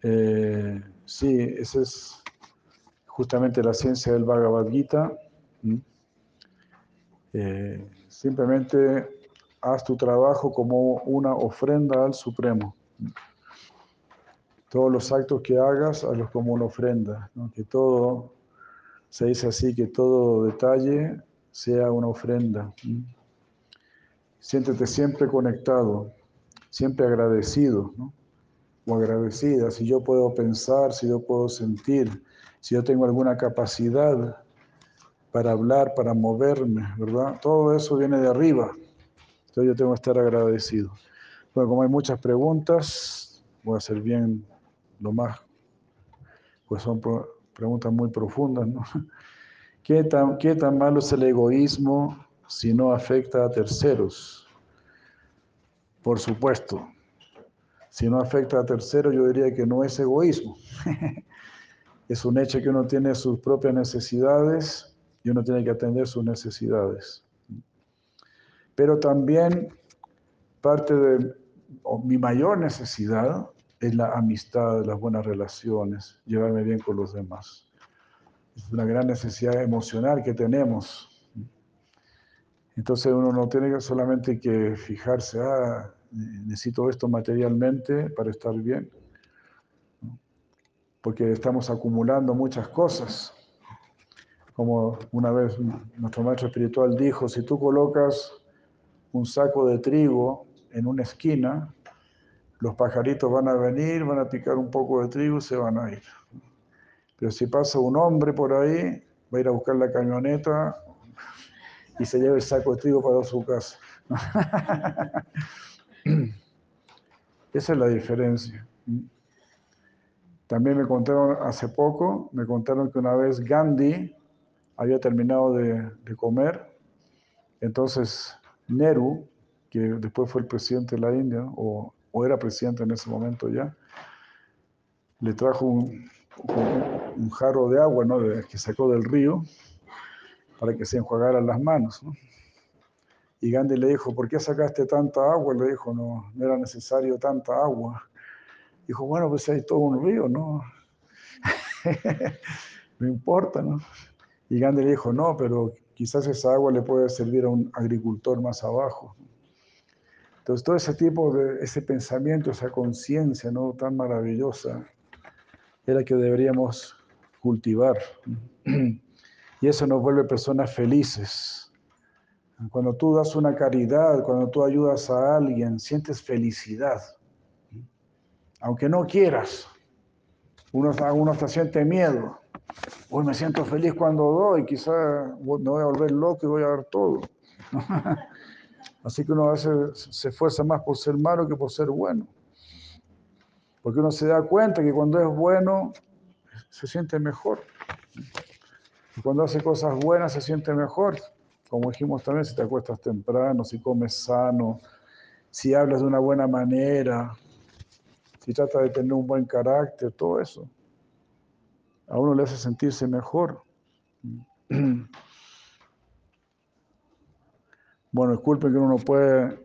Eh, sí, esa es justamente la ciencia del Bhagavad Gita. Eh, simplemente haz tu trabajo como una ofrenda al Supremo. Todos los actos que hagas, hazlos como una ofrenda. Que todo, se dice así, que todo detalle sea una ofrenda. Siéntete siempre conectado, siempre agradecido o agradecida. Si yo puedo pensar, si yo puedo sentir, si yo tengo alguna capacidad para hablar, para moverme, ¿verdad? Todo eso viene de arriba yo tengo que estar agradecido. Bueno, como hay muchas preguntas, voy a hacer bien lo más, pues son preguntas muy profundas, ¿no? (laughs) ¿Qué tan, ¿Qué tan malo es el egoísmo si no afecta a terceros? Por supuesto, si no afecta a terceros, yo diría que no es egoísmo. (laughs) es un hecho que uno tiene sus propias necesidades y uno tiene que atender sus necesidades. Pero también parte de mi mayor necesidad es la amistad, las buenas relaciones, llevarme bien con los demás. Es una gran necesidad emocional que tenemos. Entonces uno no tiene solamente que fijarse, ah, necesito esto materialmente para estar bien, porque estamos acumulando muchas cosas. Como una vez nuestro maestro espiritual dijo, si tú colocas un saco de trigo en una esquina, los pajaritos van a venir, van a picar un poco de trigo y se van a ir. Pero si pasa un hombre por ahí, va a ir a buscar la camioneta y se lleva el saco de trigo para su casa. (laughs) Esa es la diferencia. También me contaron hace poco, me contaron que una vez Gandhi había terminado de, de comer, entonces Nehru, que después fue el presidente de la India, o, era presidente en ese momento ya, le trajo un, jarro de agua ¿no? que sacó del río para que se enjuagaran las manos. Y Gandhi le dijo, ¿por qué sacaste tanta agua? Le dijo, no, no era necesario tanta agua. Dijo, bueno, pues hay todo un río, ¿no? (laughs) no importa, ¿no? Y Gandhi le dijo, no, pero quizás esa agua le puede servir a un agricultor más abajo. Entonces, todo ese tipo de, ese pensamiento, esa conciencia ¿no? tan maravillosa, es la que deberíamos cultivar. (clears throat) Y eso nos vuelve personas felices. Cuando tú das una caridad, cuando tú ayudas a alguien, sientes felicidad. Aunque no quieras, uno, uno hasta siente miedo. Hoy me siento feliz cuando doy, quizá me voy a volver loco y voy a dar todo. (laughs) Así que uno a veces se esfuerza más por ser malo que por ser bueno. Porque uno se da cuenta que cuando es bueno, se siente mejor. Y cuando hace cosas buenas, se siente mejor. Como dijimos también, si te acuestas temprano, si comes sano, si hablas de una buena manera, si tratas de tener un buen carácter, todo eso a uno le hace sentirse mejor. (clears throat) Bueno, disculpen que uno no puede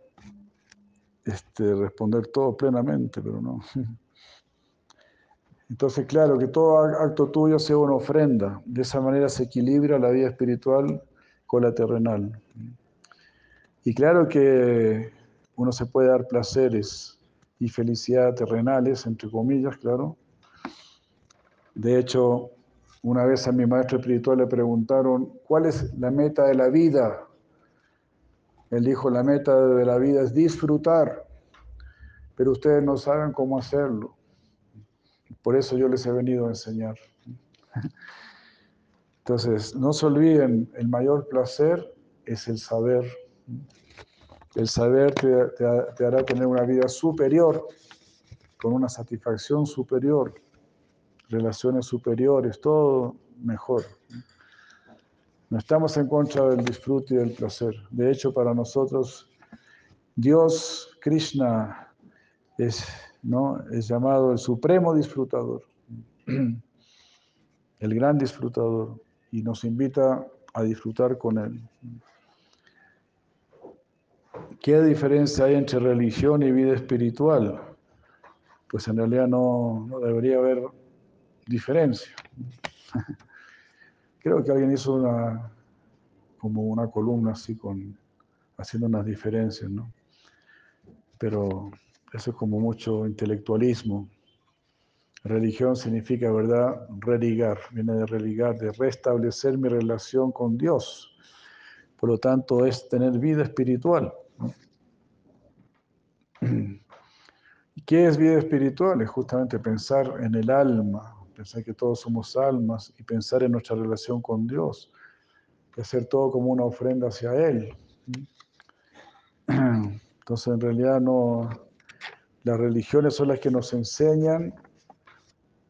este, responder todo plenamente, pero no. (laughs) Entonces, claro, que todo acto tuyo sea una ofrenda. De esa manera se equilibra la vida espiritual con la terrenal. Y claro que uno se puede dar placeres y felicidad terrenales, entre comillas, claro, de hecho, una vez a mi maestro espiritual le preguntaron, ¿cuál es la meta de la vida? Él dijo, la meta de la vida es disfrutar, pero ustedes no saben cómo hacerlo. Por eso yo les he venido a enseñar. Entonces, no se olviden, el mayor placer es el saber. El saber te, hará tener una vida superior, con una satisfacción superior, relaciones superiores, todo mejor. No estamos en contra del disfrute y del placer. De hecho, para nosotros, Dios, Krishna, es, ¿no? es llamado el supremo disfrutador, (clears throat) el gran disfrutador, y nos invita a disfrutar con Él. ¿Qué diferencia hay entre religión y vida espiritual? Pues en realidad no, debería haber diferencia. Creo que alguien hizo una, como una columna así con, haciendo unas diferencias, ¿no? Pero eso es como mucho intelectualismo. Religión significa, ¿verdad? Religar, viene de religar, de restablecer mi relación con Dios. Por lo tanto, es tener vida espiritual. ¿Qué es vida espiritual? Es justamente pensar en el alma, pensar que todos somos almas y pensar en nuestra relación con Dios, hacer todo como una ofrenda hacia Él. (clears throat) Entonces, en realidad, no, las religiones son las que nos enseñan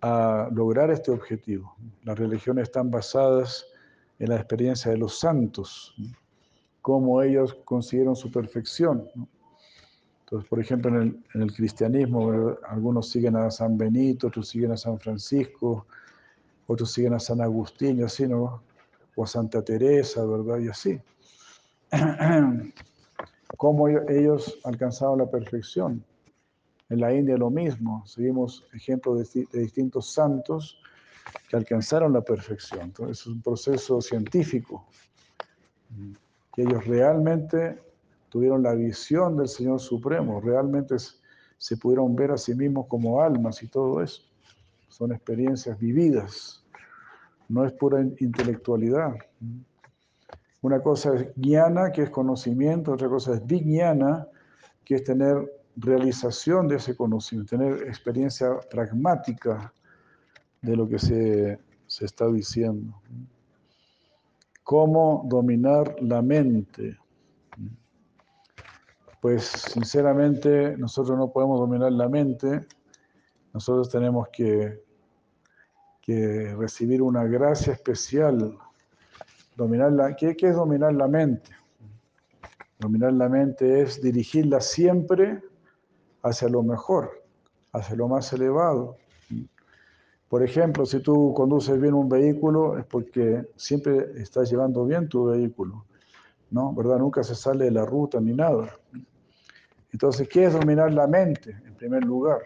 a lograr este objetivo. Las religiones están basadas en la experiencia de los santos, cómo ellos consiguieron su perfección. Entonces, por ejemplo, en el, cristianismo, algunos siguen a San Benito, otros siguen a San Francisco, otros siguen a San Agustín, y así. O a Santa Teresa, ¿verdad? Y así. (clears throat) Cómo ellos alcanzaron la perfección. En la India lo mismo, seguimos ejemplos de, de distintos santos que alcanzaron la perfección. Entonces, es un proceso científico, que ellos realmente tuvieron la visión del Señor Supremo, realmente se pudieron ver a sí mismos como almas y todo eso. Son experiencias vividas, no es pura intelectualidad. Una cosa es guiana, que es conocimiento, otra cosa es vignana, que es tener realización de ese conocimiento, tener experiencia pragmática de lo que se, se está diciendo. Cómo dominar la mente. Pues sinceramente nosotros no podemos dominar la mente, nosotros tenemos que, que recibir una gracia especial. Dominar la, ¿qué, ¿Qué es dominar la mente? Dominar la mente es dirigirla siempre hacia lo mejor, hacia lo más elevado. Por ejemplo, si tú conduces bien un vehículo es porque siempre estás llevando bien tu vehículo, ¿no? ¿Verdad? Nunca se sale de la ruta ni nada. Entonces, ¿qué es dominar la mente? En primer lugar,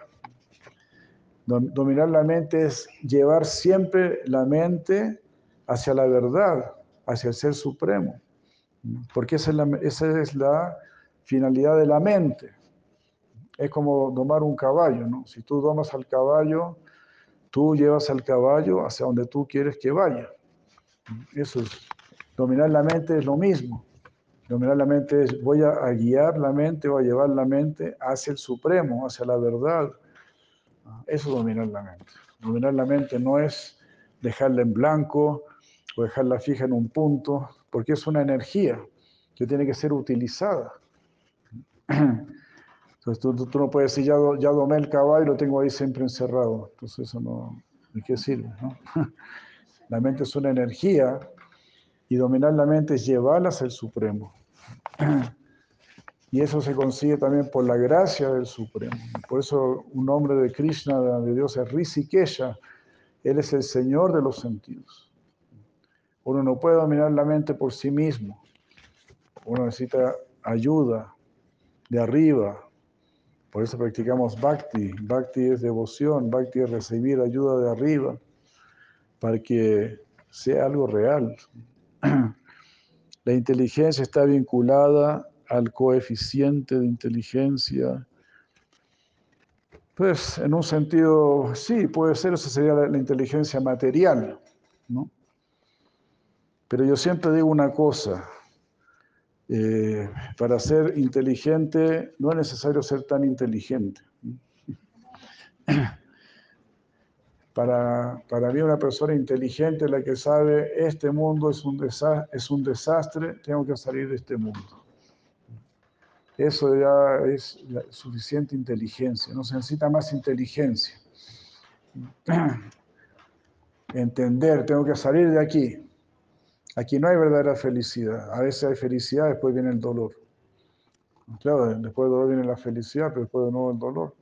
dominar la mente es llevar siempre la mente hacia la verdad, hacia el ser supremo, porque esa es la, finalidad de la mente. Es como domar un caballo, ¿no? Si tú domas al caballo, tú llevas al caballo hacia donde tú quieres que vaya. Eso es, dominar la mente es lo mismo. Dominar la mente es, voy a, guiar la mente, voy a llevar la mente hacia el supremo, hacia la verdad. Eso es dominar la mente. Dominar la mente no es dejarla en blanco o dejarla fija en un punto, porque es una energía que tiene que ser utilizada. Entonces tú, no puedes decir, ya, ya domé el caballo y lo tengo ahí siempre encerrado. Entonces eso no, ¿de qué sirve? No? (laughs) La mente es una energía y dominar la mente es llevarla hacia el Supremo. Y eso se consigue también por la gracia del Supremo. Por eso un nombre de Krishna, de Dios, es Rishikesha. Él es el Señor de los sentidos. Uno no puede dominar la mente por sí mismo. Uno necesita ayuda de arriba. Por eso practicamos bhakti. Bhakti es devoción, bhakti es recibir ayuda de arriba para que sea algo real. (clears throat) La inteligencia está vinculada al coeficiente de inteligencia. Pues en un sentido, sí, puede ser, eso sería la, inteligencia material, ¿no? Pero yo siempre digo una cosa, eh, para ser inteligente no es necesario ser tan inteligente. (clears throat) Para, para mí una persona inteligente la que sabe, este mundo es un, es un desastre, tengo que salir de este mundo. Eso ya es suficiente inteligencia, no se necesita más inteligencia. (clears throat) Entender, tengo que salir de aquí. Aquí no hay verdadera felicidad. A veces hay felicidad, después viene el dolor. Claro, después del dolor viene la felicidad, pero después de nuevo el dolor.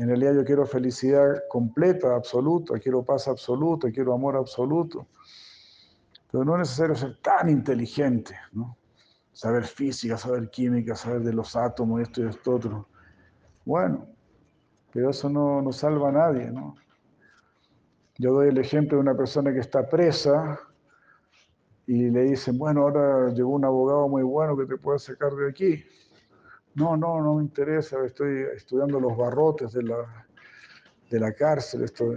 En realidad yo quiero felicidad completa, absoluta, quiero paz absoluta, quiero amor absoluto. Pero no es necesario ser tan inteligente, ¿no? Saber física, saber química, saber de los átomos, esto y esto otro. Bueno, pero eso no, no salva a nadie, ¿no? Yo doy el ejemplo de una persona que está presa y le dicen, bueno, ahora llegó un abogado muy bueno que te puede sacar de aquí. No, no, no me interesa, estoy estudiando los barrotes de la, de la cárcel. Esto,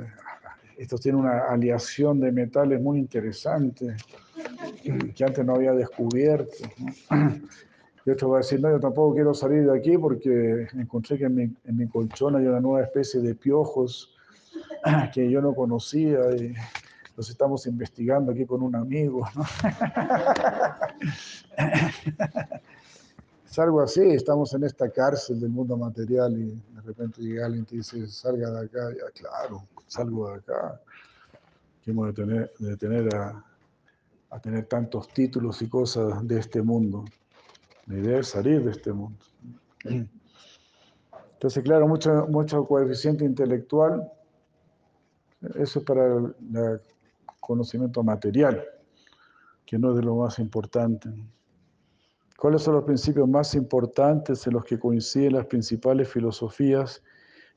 esto tiene una aleación de metales muy interesante que antes no había descubierto. Y otro va a decir, no, yo tampoco quiero salir de aquí porque encontré que en mi, en mi colchón hay una nueva especie de piojos (clears throat) que yo no conocía y los estamos investigando aquí con un amigo. (laughs) algo así, estamos en esta cárcel del mundo material y de repente llega alguien y te dice, salga de acá, ya claro, salgo de acá. Que hemos de tener, tener a, a tener tantos títulos y cosas de este mundo. La idea es salir de este mundo. Entonces, claro, mucho, mucho coeficiente intelectual, eso es para el conocimiento material, que no es de lo más importante. ¿Cuáles son los principios más importantes en los que coinciden las principales filosofías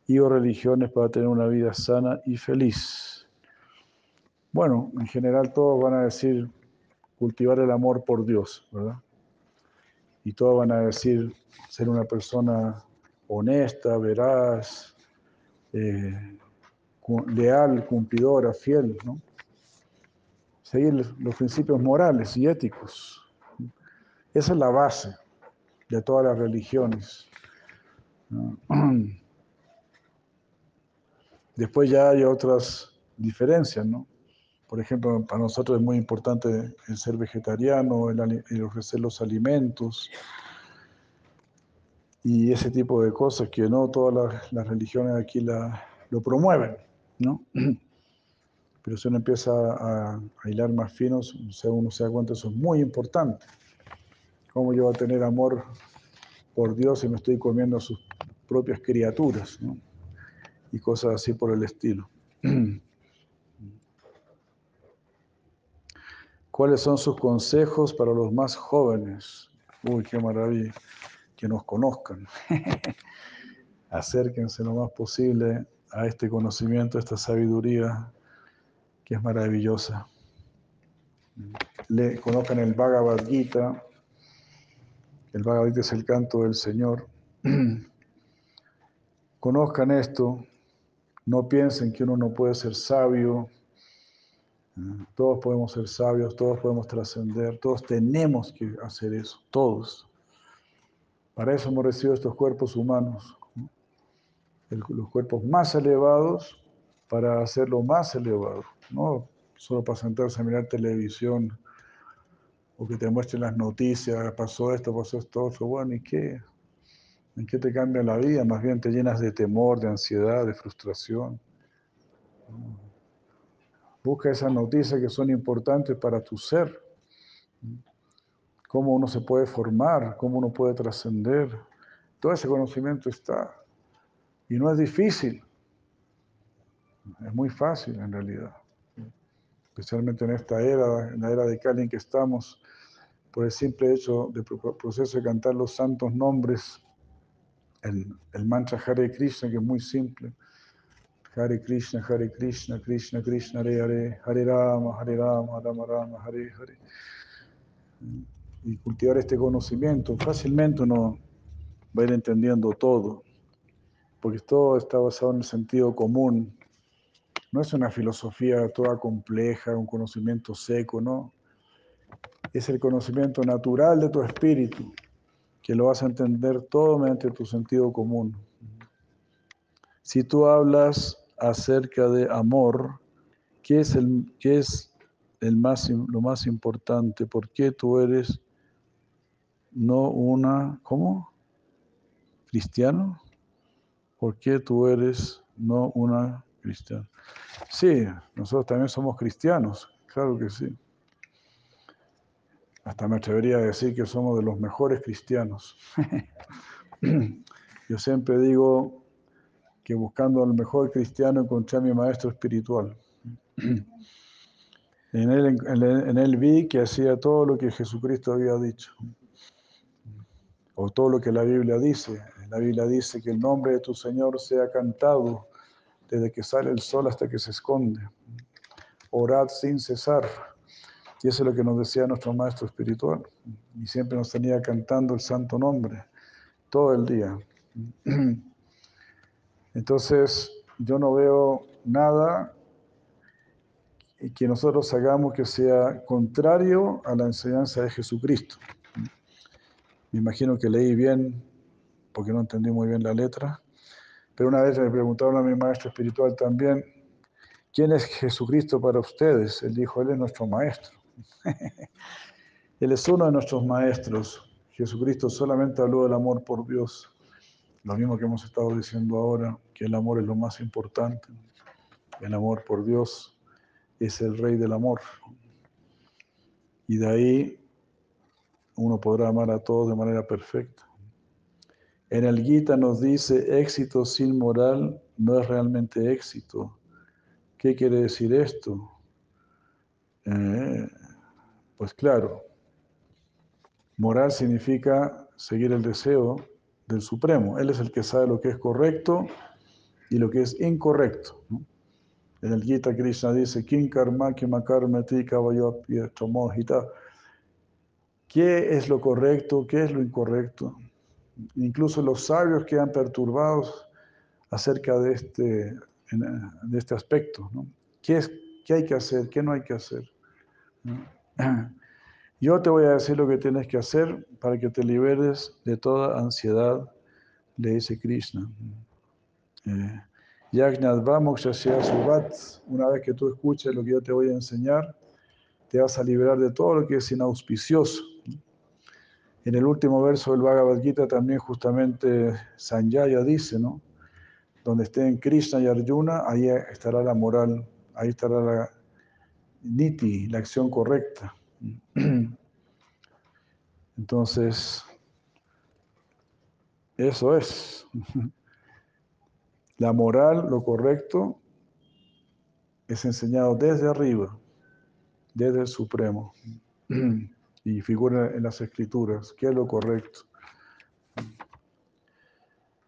y o religiones para tener una vida sana y feliz? Bueno, en general todos van a decir cultivar el amor por Dios, ¿verdad? Y todos van a decir ser una persona honesta, veraz, eh, leal, cumplidora, fiel, ¿no? Seguir los principios morales y éticos. Esa es la base de todas las religiones. (clears throat) Después ya hay otras diferencias, ¿no? Por ejemplo, para nosotros es muy importante el ser vegetariano, el, ofrecer los alimentos y ese tipo de cosas que no todas las, religiones aquí lo promueven, ¿no? (clears throat) Pero si uno empieza a, hilar más finos, uno se da cuenta eso es muy importante. ¿Cómo yo voy a tener amor por Dios si me estoy comiendo sus propias criaturas? Y cosas así por el estilo. (clears throat) ¿Cuáles son sus consejos para los más jóvenes? Uy, qué maravilla, que nos conozcan. (laughs) Acérquense lo más posible a este conocimiento, a esta sabiduría que es maravillosa. Conozcan el Bhagavad Gita. El Bhagavad es el canto del Señor. (clears throat) conozcan esto. No piensen que uno no puede ser sabio todos podemos ser sabios, todos podemos trascender, todos tenemos que hacer eso, todos. Para eso hemos recibido estos cuerpos humanos, los cuerpos más elevados para hacerlo más elevado, no solo para sentarse a mirar televisión o que te muestren las noticias, pasó esto, pasó esto, otro, bueno, ¿y qué? ¿En qué te cambia la vida? Más bien te llenas de temor, de ansiedad, de frustración. Busca esas noticias que son importantes para tu ser. Cómo uno se puede formar, cómo uno puede trascender. Todo ese conocimiento está. Y no es difícil. Es muy fácil en realidad. Especialmente en esta era, en la era de Kali en que estamos, por el simple hecho del proceso de cantar los santos nombres, el, el mantra Hare Krishna, que es muy simple Hare Krishna, Hare Krishna, Krishna Krishna, Hare Hare, Hare Rama, Hare Rama, Rama Rama, Hare Hare. Y cultivar este conocimiento, fácilmente uno va a ir entendiendo todo, porque todo está basado en el sentido común. No es una filosofía toda compleja, un conocimiento seco, no. Es el conocimiento natural de tu espíritu, que lo vas a entender todo mediante tu sentido común. Si tú hablas acerca de amor, ¿qué es, el, qué es el más, lo más importante? ¿Por qué tú eres no una, ¿cómo? ¿Cristiano? ¿Por qué tú eres no una cristiana? Sí, nosotros también somos cristianos, claro que sí. Hasta me atrevería a decir que somos de los mejores cristianos. (laughs) Yo siempre digo que buscando al mejor cristiano encontré a mi maestro espiritual. (clears throat) En él, en él vi que hacía todo lo que Jesucristo había dicho, o todo lo que la Biblia dice. La Biblia dice que el nombre de tu Señor sea cantado desde que sale el sol hasta que se esconde. Orad sin cesar. Y eso es lo que nos decía nuestro maestro espiritual. Y siempre nos tenía cantando el santo nombre, todo el día. (clears throat) Entonces, yo no veo nada que nosotros hagamos que sea contrario a la enseñanza de Jesucristo. Me imagino que leí bien, porque no entendí muy bien la letra, pero una vez me preguntaron a mi maestro espiritual también, ¿quién es Jesucristo para ustedes? Él dijo, Él es nuestro maestro. (laughs) Él es uno de nuestros maestros. Jesucristo solamente habló del amor por Dios. Lo mismo que hemos estado diciendo ahora, que el amor es lo más importante. El amor por Dios es el rey del amor. Y de ahí uno podrá amar a todos de manera perfecta. En el Gita nos dice, éxito sin moral no es realmente éxito. ¿Qué quiere decir esto? Eh, pues claro, moral significa seguir el deseo del Supremo. Él es el que sabe lo que es correcto y lo que es incorrecto. En el Gita Krishna dice, Kim karma ¿Qué es lo correcto? ¿Qué es lo incorrecto? Incluso los sabios quedan perturbados acerca de este, de este aspecto. ¿Qué, es, ¿Qué hay que hacer? ¿Qué no hay que hacer? (clears throat) Yo te voy a decir lo que tienes que hacer para que te liberes de toda ansiedad, le dice Krishna. Eh, una vez que tú escuches lo que yo te voy a enseñar, te vas a liberar de todo lo que es inauspicioso. En el último verso del Bhagavad Gita también justamente Sanjaya dice, ¿no? Donde estén Krishna y Arjuna, ahí estará la moral, ahí estará la niti, la acción correcta. (clears throat) Entonces, eso es. (laughs) La moral, lo correcto, es enseñado desde arriba, desde el Supremo. (clears throat) Y figura en las escrituras, qué es lo correcto.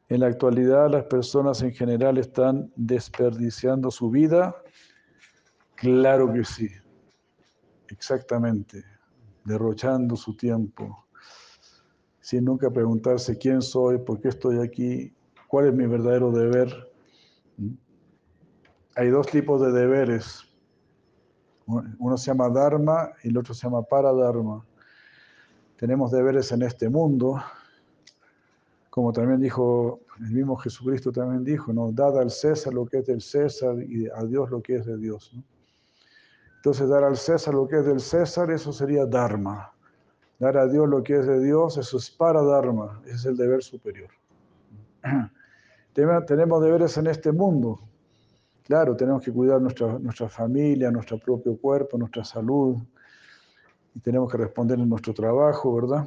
En la actualidad las personas en general están desperdiciando su vida. Claro que sí, exactamente, derrochando su tiempo, sin nunca preguntarse quién soy, por qué estoy aquí, cuál es mi verdadero deber. Hay dos tipos de deberes. Uno se llama Dharma y el otro se llama Paradharma. Tenemos deberes en este mundo, como también dijo el mismo Jesucristo también dijo, ¿no? Dad al César lo que es del César y a Dios lo que es de Dios. Entonces, dar al César lo que es del César, eso sería Dharma. Dar a Dios lo que es de Dios, eso es para Dharma, ese es el deber superior. (clears throat) Tenemos deberes en este mundo. Claro, tenemos que cuidar nuestra, familia, nuestro propio cuerpo, nuestra salud, y tenemos que responder en nuestro trabajo, ¿verdad?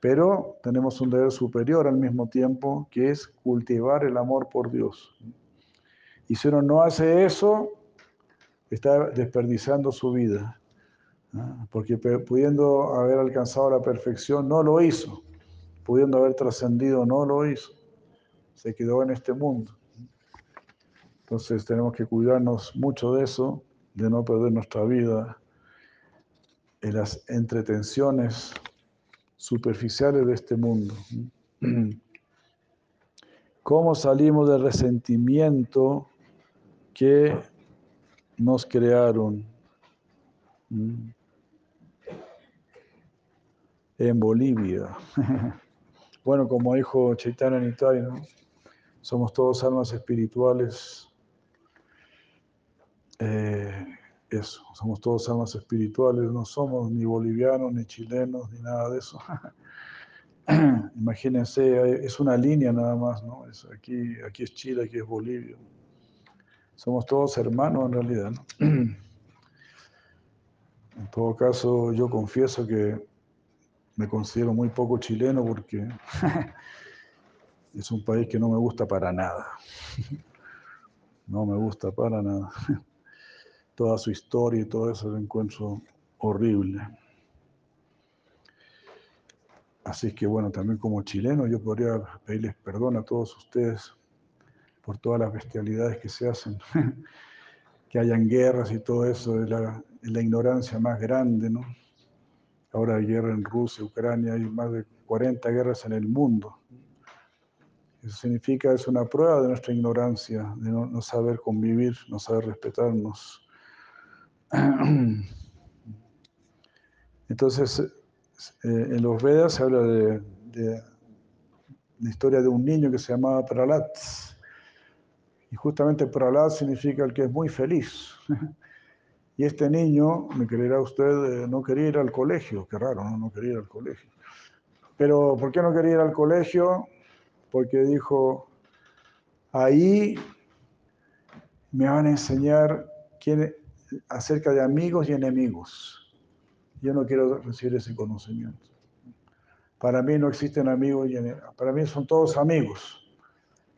Pero tenemos un deber superior al mismo tiempo, que es cultivar el amor por Dios. Y si uno no hace eso, está desperdiciando su vida, porque pudiendo haber alcanzado la perfección, no lo hizo, pudiendo haber trascendido, no lo hizo, se quedó en este mundo. Entonces tenemos que cuidarnos mucho de eso, de no perder nuestra vida en las entretenciones superficiales de este mundo. (clears throat) ¿Cómo salimos del resentimiento que nos crearon mm. en Bolivia. (laughs) Bueno, como dijo Chaitanya Nitai, somos todos almas espirituales. Eh, eso, somos todos almas espirituales, no somos ni bolivianos, ni chilenos, ni nada de eso. (laughs) Imagínense, es una línea nada más, ¿no? Es aquí, aquí es Chile, aquí es Bolivia. Somos todos hermanos en realidad, ¿no? (clears throat) En todo caso, yo confieso que me considero muy poco chileno porque (laughs) es un país que no me gusta para nada. (laughs) No me gusta para nada. Toda su historia y todo eso lo encuentro horrible. Así que bueno, también como chileno yo podría pedirles perdón a todos ustedes por todas las bestialidades que se hacen, (laughs) que hayan guerras y todo eso, es la, ignorancia más grande, ¿no? Ahora hay guerra en Rusia, Ucrania, hay más de 40 guerras en el mundo. Eso significa, es una prueba de nuestra ignorancia, de no, saber convivir, no saber respetarnos. (clears throat) Entonces, eh, en los Vedas se habla de, la historia de un niño que se llamaba Pralat. Y justamente Pralat significa el que es muy feliz. (laughs) Y este niño, me creerá usted, eh, no quería ir al colegio. Qué raro, ¿no? No quería ir al colegio. Pero, ¿por qué no quería ir al colegio? Porque dijo, ahí me van a enseñar quién, acerca de amigos y enemigos. Yo no quiero recibir ese conocimiento. Para mí no existen amigos y enemigos. Para mí son todos amigos.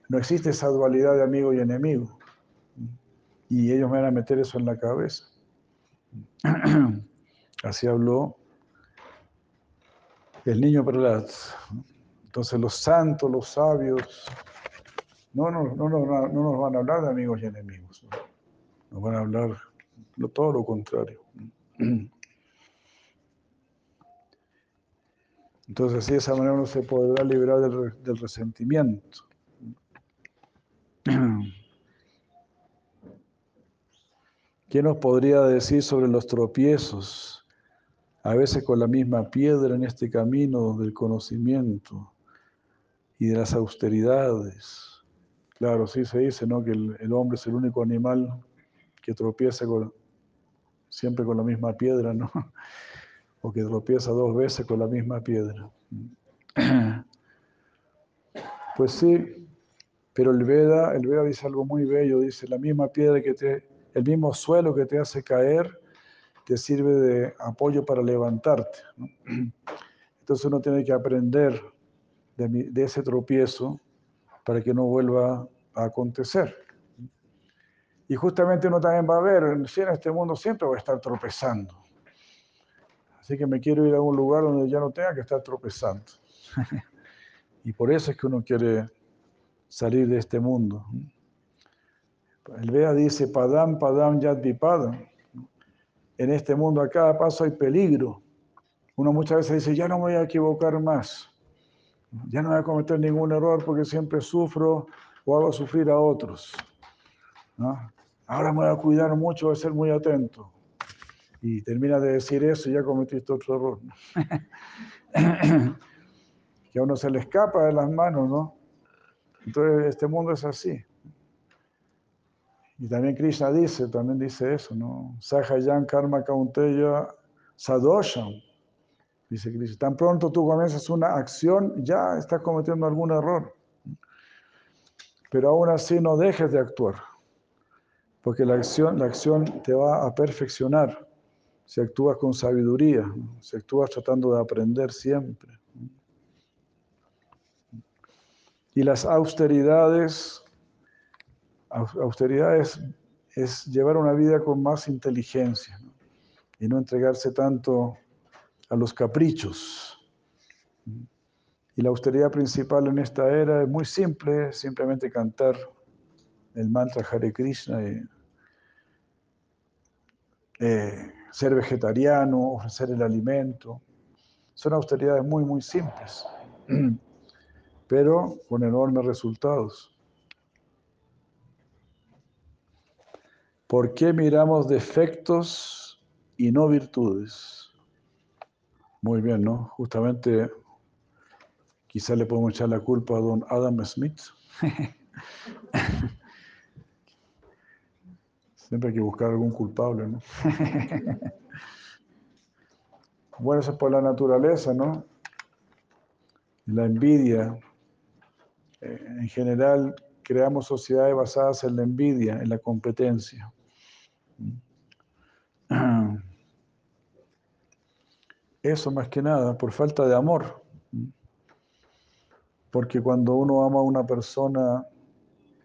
No existe esa dualidad de amigo y enemigo. Y ellos me van a meter eso en la cabeza. (clears throat) Así habló el niño Prahlad. Entonces los santos, los sabios, no, no, no, no, nos van a hablar de amigos y enemigos. Nos van a hablar todo lo contrario. Entonces, así de esa manera uno se podrá liberar del, del resentimiento. ¿Qué nos podría decir sobre los tropiezos? A veces con la misma piedra en este camino del conocimiento y de las austeridades. Claro, sí se dice, ¿no? Que el, hombre es el único animal que tropieza siempre con la misma piedra, ¿no? (laughs) O que tropieza dos veces con la misma piedra. (clears throat) Pues sí, pero el Veda, el Veda dice algo muy bello, dice, la misma piedra que te el mismo suelo que te hace caer te sirve de apoyo para levantarte. (clears throat) Entonces uno tiene que aprender de, ese tropiezo para que no vuelva a acontecer. Y justamente uno también va a ver, en este mundo siempre va a estar tropezando. Así que me quiero ir a un lugar donde ya no tenga que estar tropezando. (laughs) y por eso es que uno quiere salir de este mundo. El Veda dice, Padam, Padam, Yad Padam. En este mundo a cada paso hay peligro. Uno muchas veces dice, ya no me voy a equivocar más. Ya no voy a cometer ningún error porque siempre sufro o hago sufrir a otros. Ahora me voy a cuidar mucho, voy a ser muy atento. Y termina de decir eso y ya cometiste otro error. que a uno se le escapa de las manos, ¿no? Entonces este mundo es así. Y también Krishna dice, también dice eso, ¿no? Sahayan karma kaunteya sadosham. Dice Krishna, tan pronto tú comienzas una acción, ya estás cometiendo algún error. Pero aún así no dejes de actuar, porque la acción, la acción te va a perfeccionar si actúas con sabiduría, si actúas tratando de aprender siempre. Y las austeridades Austeridad es, llevar una vida con más inteligencia y no entregarse tanto a los caprichos. Y la austeridad principal en esta era es muy simple, simplemente cantar el mantra Hare Krishna ser vegetariano, ofrecer el alimento. Son austeridades muy, muy simples, (clears throat) pero con enormes resultados. ¿Por qué miramos defectos y no virtudes? Muy bien, ¿no? Justamente quizá le podemos echar la culpa a don Adam Smith. (laughs) Siempre hay que buscar algún culpable, ¿no? (laughs) bueno, eso es por la naturaleza, ¿no? La envidia. Eh, en general, creamos sociedades basadas en la envidia, en la competencia. (clears throat) Eso más que nada, por falta de amor. Porque cuando uno ama a una persona,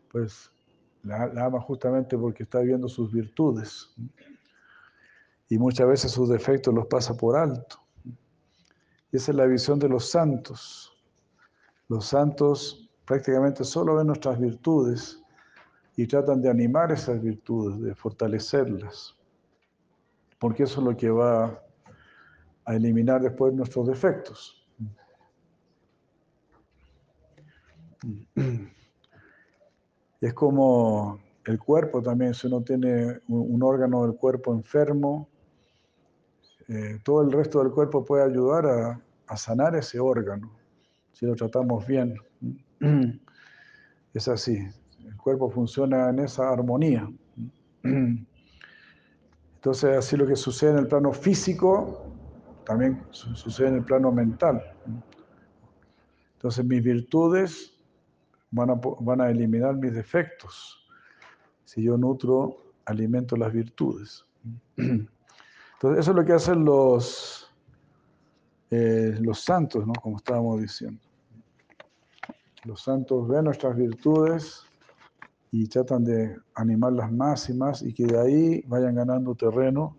pues la, ama justamente porque está viendo sus virtudes. Y muchas veces sus defectos los pasa por alto. Y esa es la visión de los santos. Los santos prácticamente solo ven nuestras virtudes y tratan de animar esas virtudes, de fortalecerlas. Porque eso es lo que va a eliminar después nuestros defectos. Es como el cuerpo también, si uno tiene un órgano del cuerpo enfermo, eh, todo el resto del cuerpo puede ayudar a, a, sanar ese órgano, si lo tratamos bien. (clears throat) Es así, el cuerpo funciona en esa armonía. (clears throat) Entonces, así lo que sucede en el plano físico, también sucede en el plano mental. Entonces, mis virtudes van a, van a eliminar mis defectos. Si yo nutro, alimento las virtudes. Entonces, eso es lo que hacen los, eh, los santos, ¿no? como estábamos diciendo. Los santos ven nuestras virtudes y tratan de animarlas más y más y que de ahí vayan ganando terreno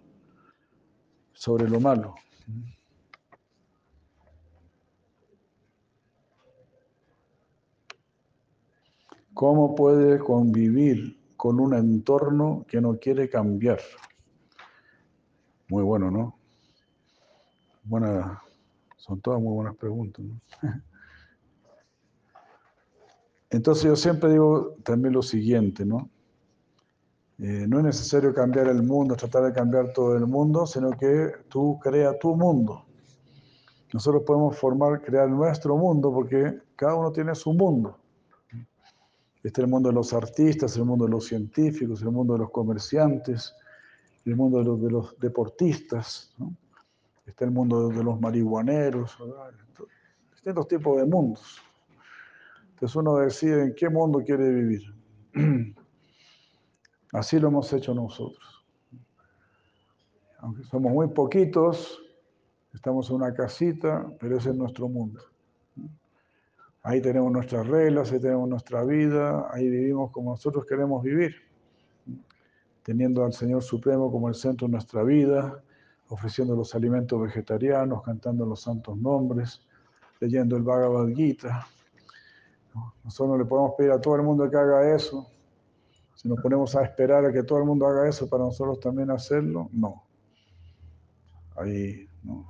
sobre lo malo. ¿Cómo puede convivir con un entorno que no quiere cambiar? Muy bueno, ¿no? Buena, son todas muy buenas preguntas. (laughs) Entonces yo siempre digo también lo siguiente, ¿no? Eh, no es necesario cambiar el mundo, tratar de cambiar todo el mundo, sino que tú crea tu mundo. Nosotros podemos formar, crear nuestro mundo porque cada uno tiene su mundo. Está el mundo de los artistas, el mundo de los científicos, el mundo de los comerciantes, el mundo de los, deportistas, está el mundo de los marihuaneros, distintos tipos de mundos. Entonces uno decide en qué mundo quiere vivir. (clears throat) Así lo hemos hecho nosotros. Aunque somos muy poquitos, estamos en una casita, pero ese es nuestro mundo. Ahí tenemos nuestras reglas, ahí tenemos nuestra vida, ahí vivimos como nosotros queremos vivir, teniendo al Señor Supremo como el centro de nuestra vida, ofreciendo los alimentos vegetarianos, cantando los santos nombres, leyendo el Bhagavad Gita. Nosotros no le podemos pedir a todo el mundo que haga eso. Si nos ponemos a esperar a que todo el mundo haga eso para nosotros también hacerlo, no. Ahí no.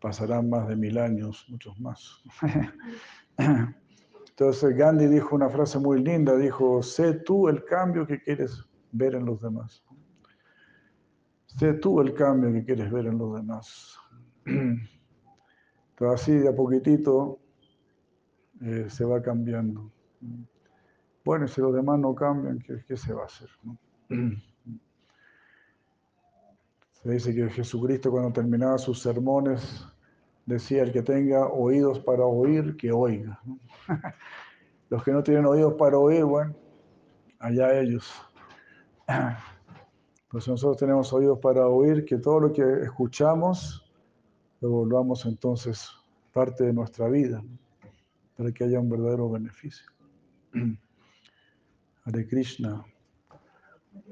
pasarán más de mil años, muchos más. (laughs) Entonces Gandhi dijo una frase muy linda, dijo, sé tú el cambio que quieres ver en los demás. Sé tú el cambio que quieres ver en los demás. (clears throat) Entonces así de a poquitito eh, se va cambiando. Bueno, si los demás no cambian, ¿qué, se va a hacer? (clears throat) Se dice que Jesucristo cuando terminaba sus sermones decía el que tenga oídos para oír, que oiga. (laughs) Los que no tienen oídos para oír, bueno, allá ellos. (clears throat) Pues nosotros tenemos oídos para oír, que todo lo que escuchamos lo volvamos entonces parte de nuestra vida, para que haya un verdadero beneficio. (clears throat) Hare Krishna.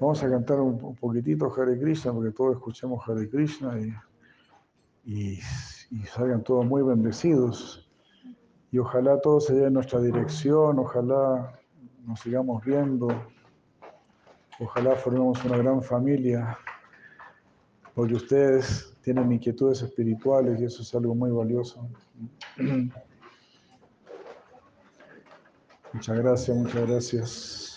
Vamos a cantar un poquitito Hare Krishna, porque todos escuchemos Hare Krishna y y salgan todos muy bendecidos. Y ojalá todos se lleven en nuestra dirección, ojalá nos sigamos viendo, ojalá formemos una gran familia, porque ustedes tienen inquietudes espirituales y eso es algo muy valioso. Muchas gracias, muchas gracias.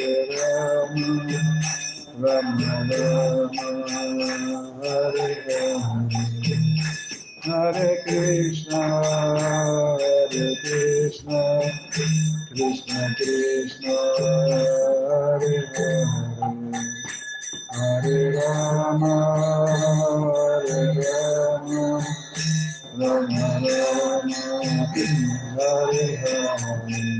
Hare Rama, Rama Rama, Hare Hare, Hare Krishna Hare Krishna, Krishna Krishna, Hare Hare, Hare Rama, Rama Rama, Hare Hare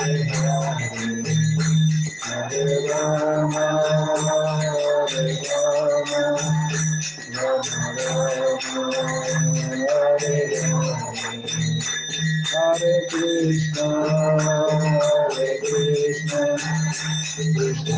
Krishna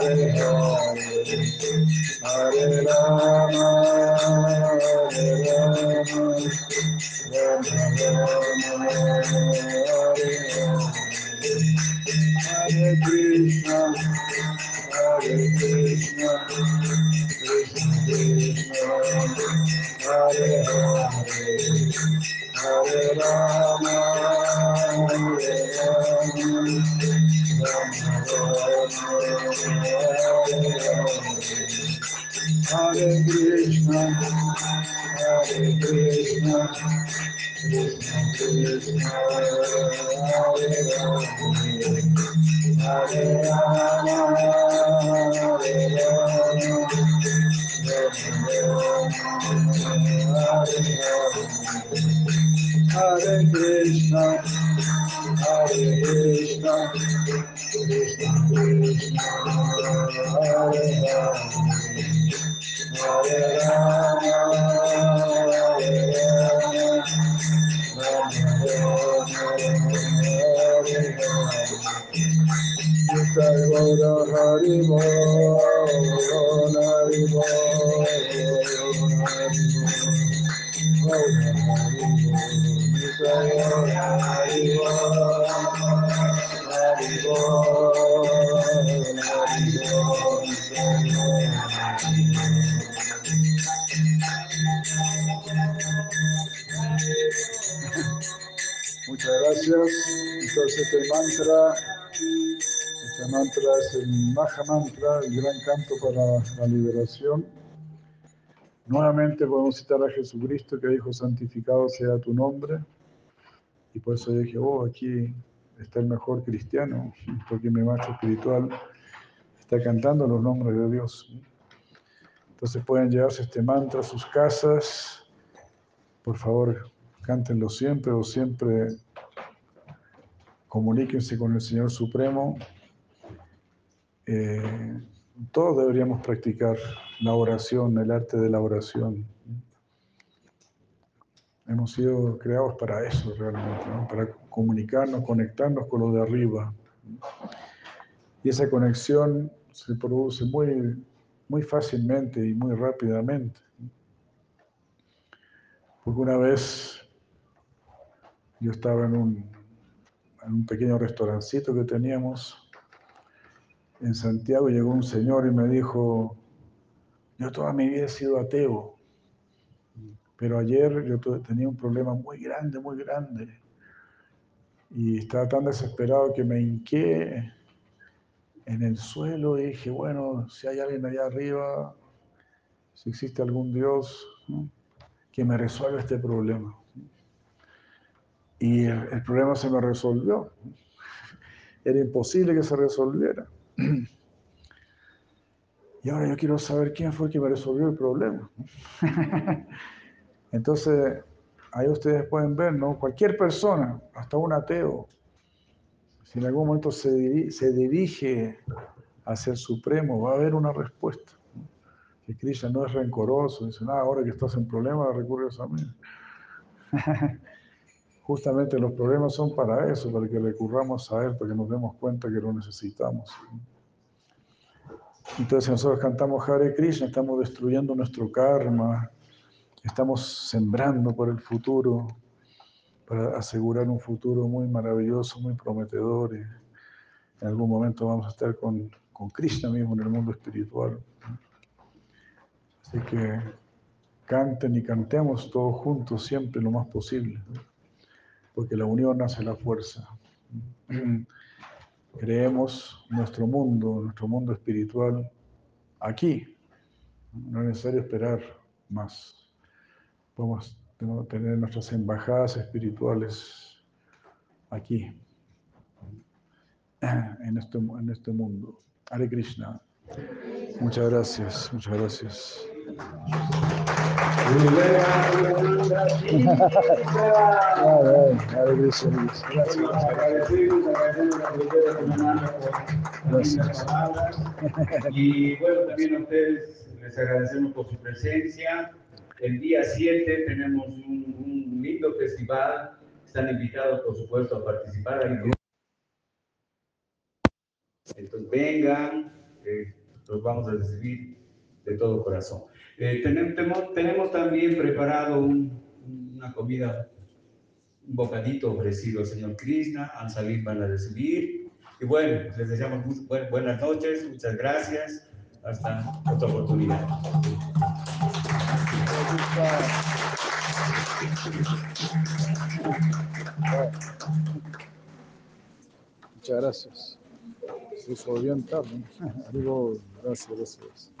Hare Hare, Rama, Hare Rama, Rama Rama, Este mantra, este mantra es el Maha Mantra, el gran canto para la liberación. Nuevamente podemos citar a Jesucristo que dijo, santificado sea tu nombre. Y por eso dije, oh, aquí está el mejor cristiano, porque mi maestro espiritual está cantando los nombres de Dios. Entonces pueden llevarse este mantra a sus casas. Por favor, cántenlo siempre o siempre comuníquense con el Señor Supremo. Eh, todos deberíamos practicar la oración, el arte de la oración. Hemos sido creados para eso realmente, para comunicarnos, conectarnos con lo de arriba. Y esa conexión se produce muy, muy fácilmente y muy rápidamente. Porque una vez yo estaba en un, en un pequeño restaurancito que teníamos en Santiago llegó un señor y me dijo, yo toda mi vida he sido ateo, pero ayer yo tenía un problema muy grande, muy grande. Y estaba tan desesperado que me hinqué en el suelo y dije, bueno, si hay alguien allá arriba, si existe algún Dios, que me resuelva este problema. Y el, problema se me resolvió. Era imposible que se resolviera. (clears throat) Y ahora yo quiero saber quién fue el que me resolvió el problema. (laughs) Entonces, ahí ustedes pueden ver, ¿no? Cualquier persona, hasta un ateo, si en algún momento se, dirige, hacia el Supremo, va a haber una respuesta. Que Krishna no es rencoroso, dice, nada, ahora que estás en problemas, recurres a mí. (laughs) Justamente los problemas son para eso, para que recurramos a Él, para que nos demos cuenta que lo necesitamos. Entonces, si nosotros cantamos Hare Krishna, estamos destruyendo nuestro karma, estamos sembrando por el futuro, para asegurar un futuro muy maravilloso, muy prometedor. Y en algún momento vamos a estar con, con Krishna mismo en el mundo espiritual. Así que canten y cantemos todos juntos siempre lo más posible porque la unión hace la fuerza. (clears throat) Creemos nuestro mundo, nuestro mundo espiritual aquí. No es necesario esperar más. Podemos tener nuestras embajadas espirituales aquí, (clears throat) en este, en este mundo. Hare Krishna. Muchas gracias, muchas gracias. Gracias. Y bueno, también a ustedes les agradecemos por su presencia. El día 7 tenemos un, lindo festival. Están invitados, por supuesto, a participar. Entonces vengan, eh, los vamos a recibir de todo corazón. Eh, tenemos, tenemos, también preparado una comida, un bocadito ofrecido al Señor Krishna, al salir van a recibir. Y bueno, les deseamos buenas noches, muchas gracias, hasta otra oportunidad. Muchas gracias. Se hizo bien tarde. Gracias, gracias.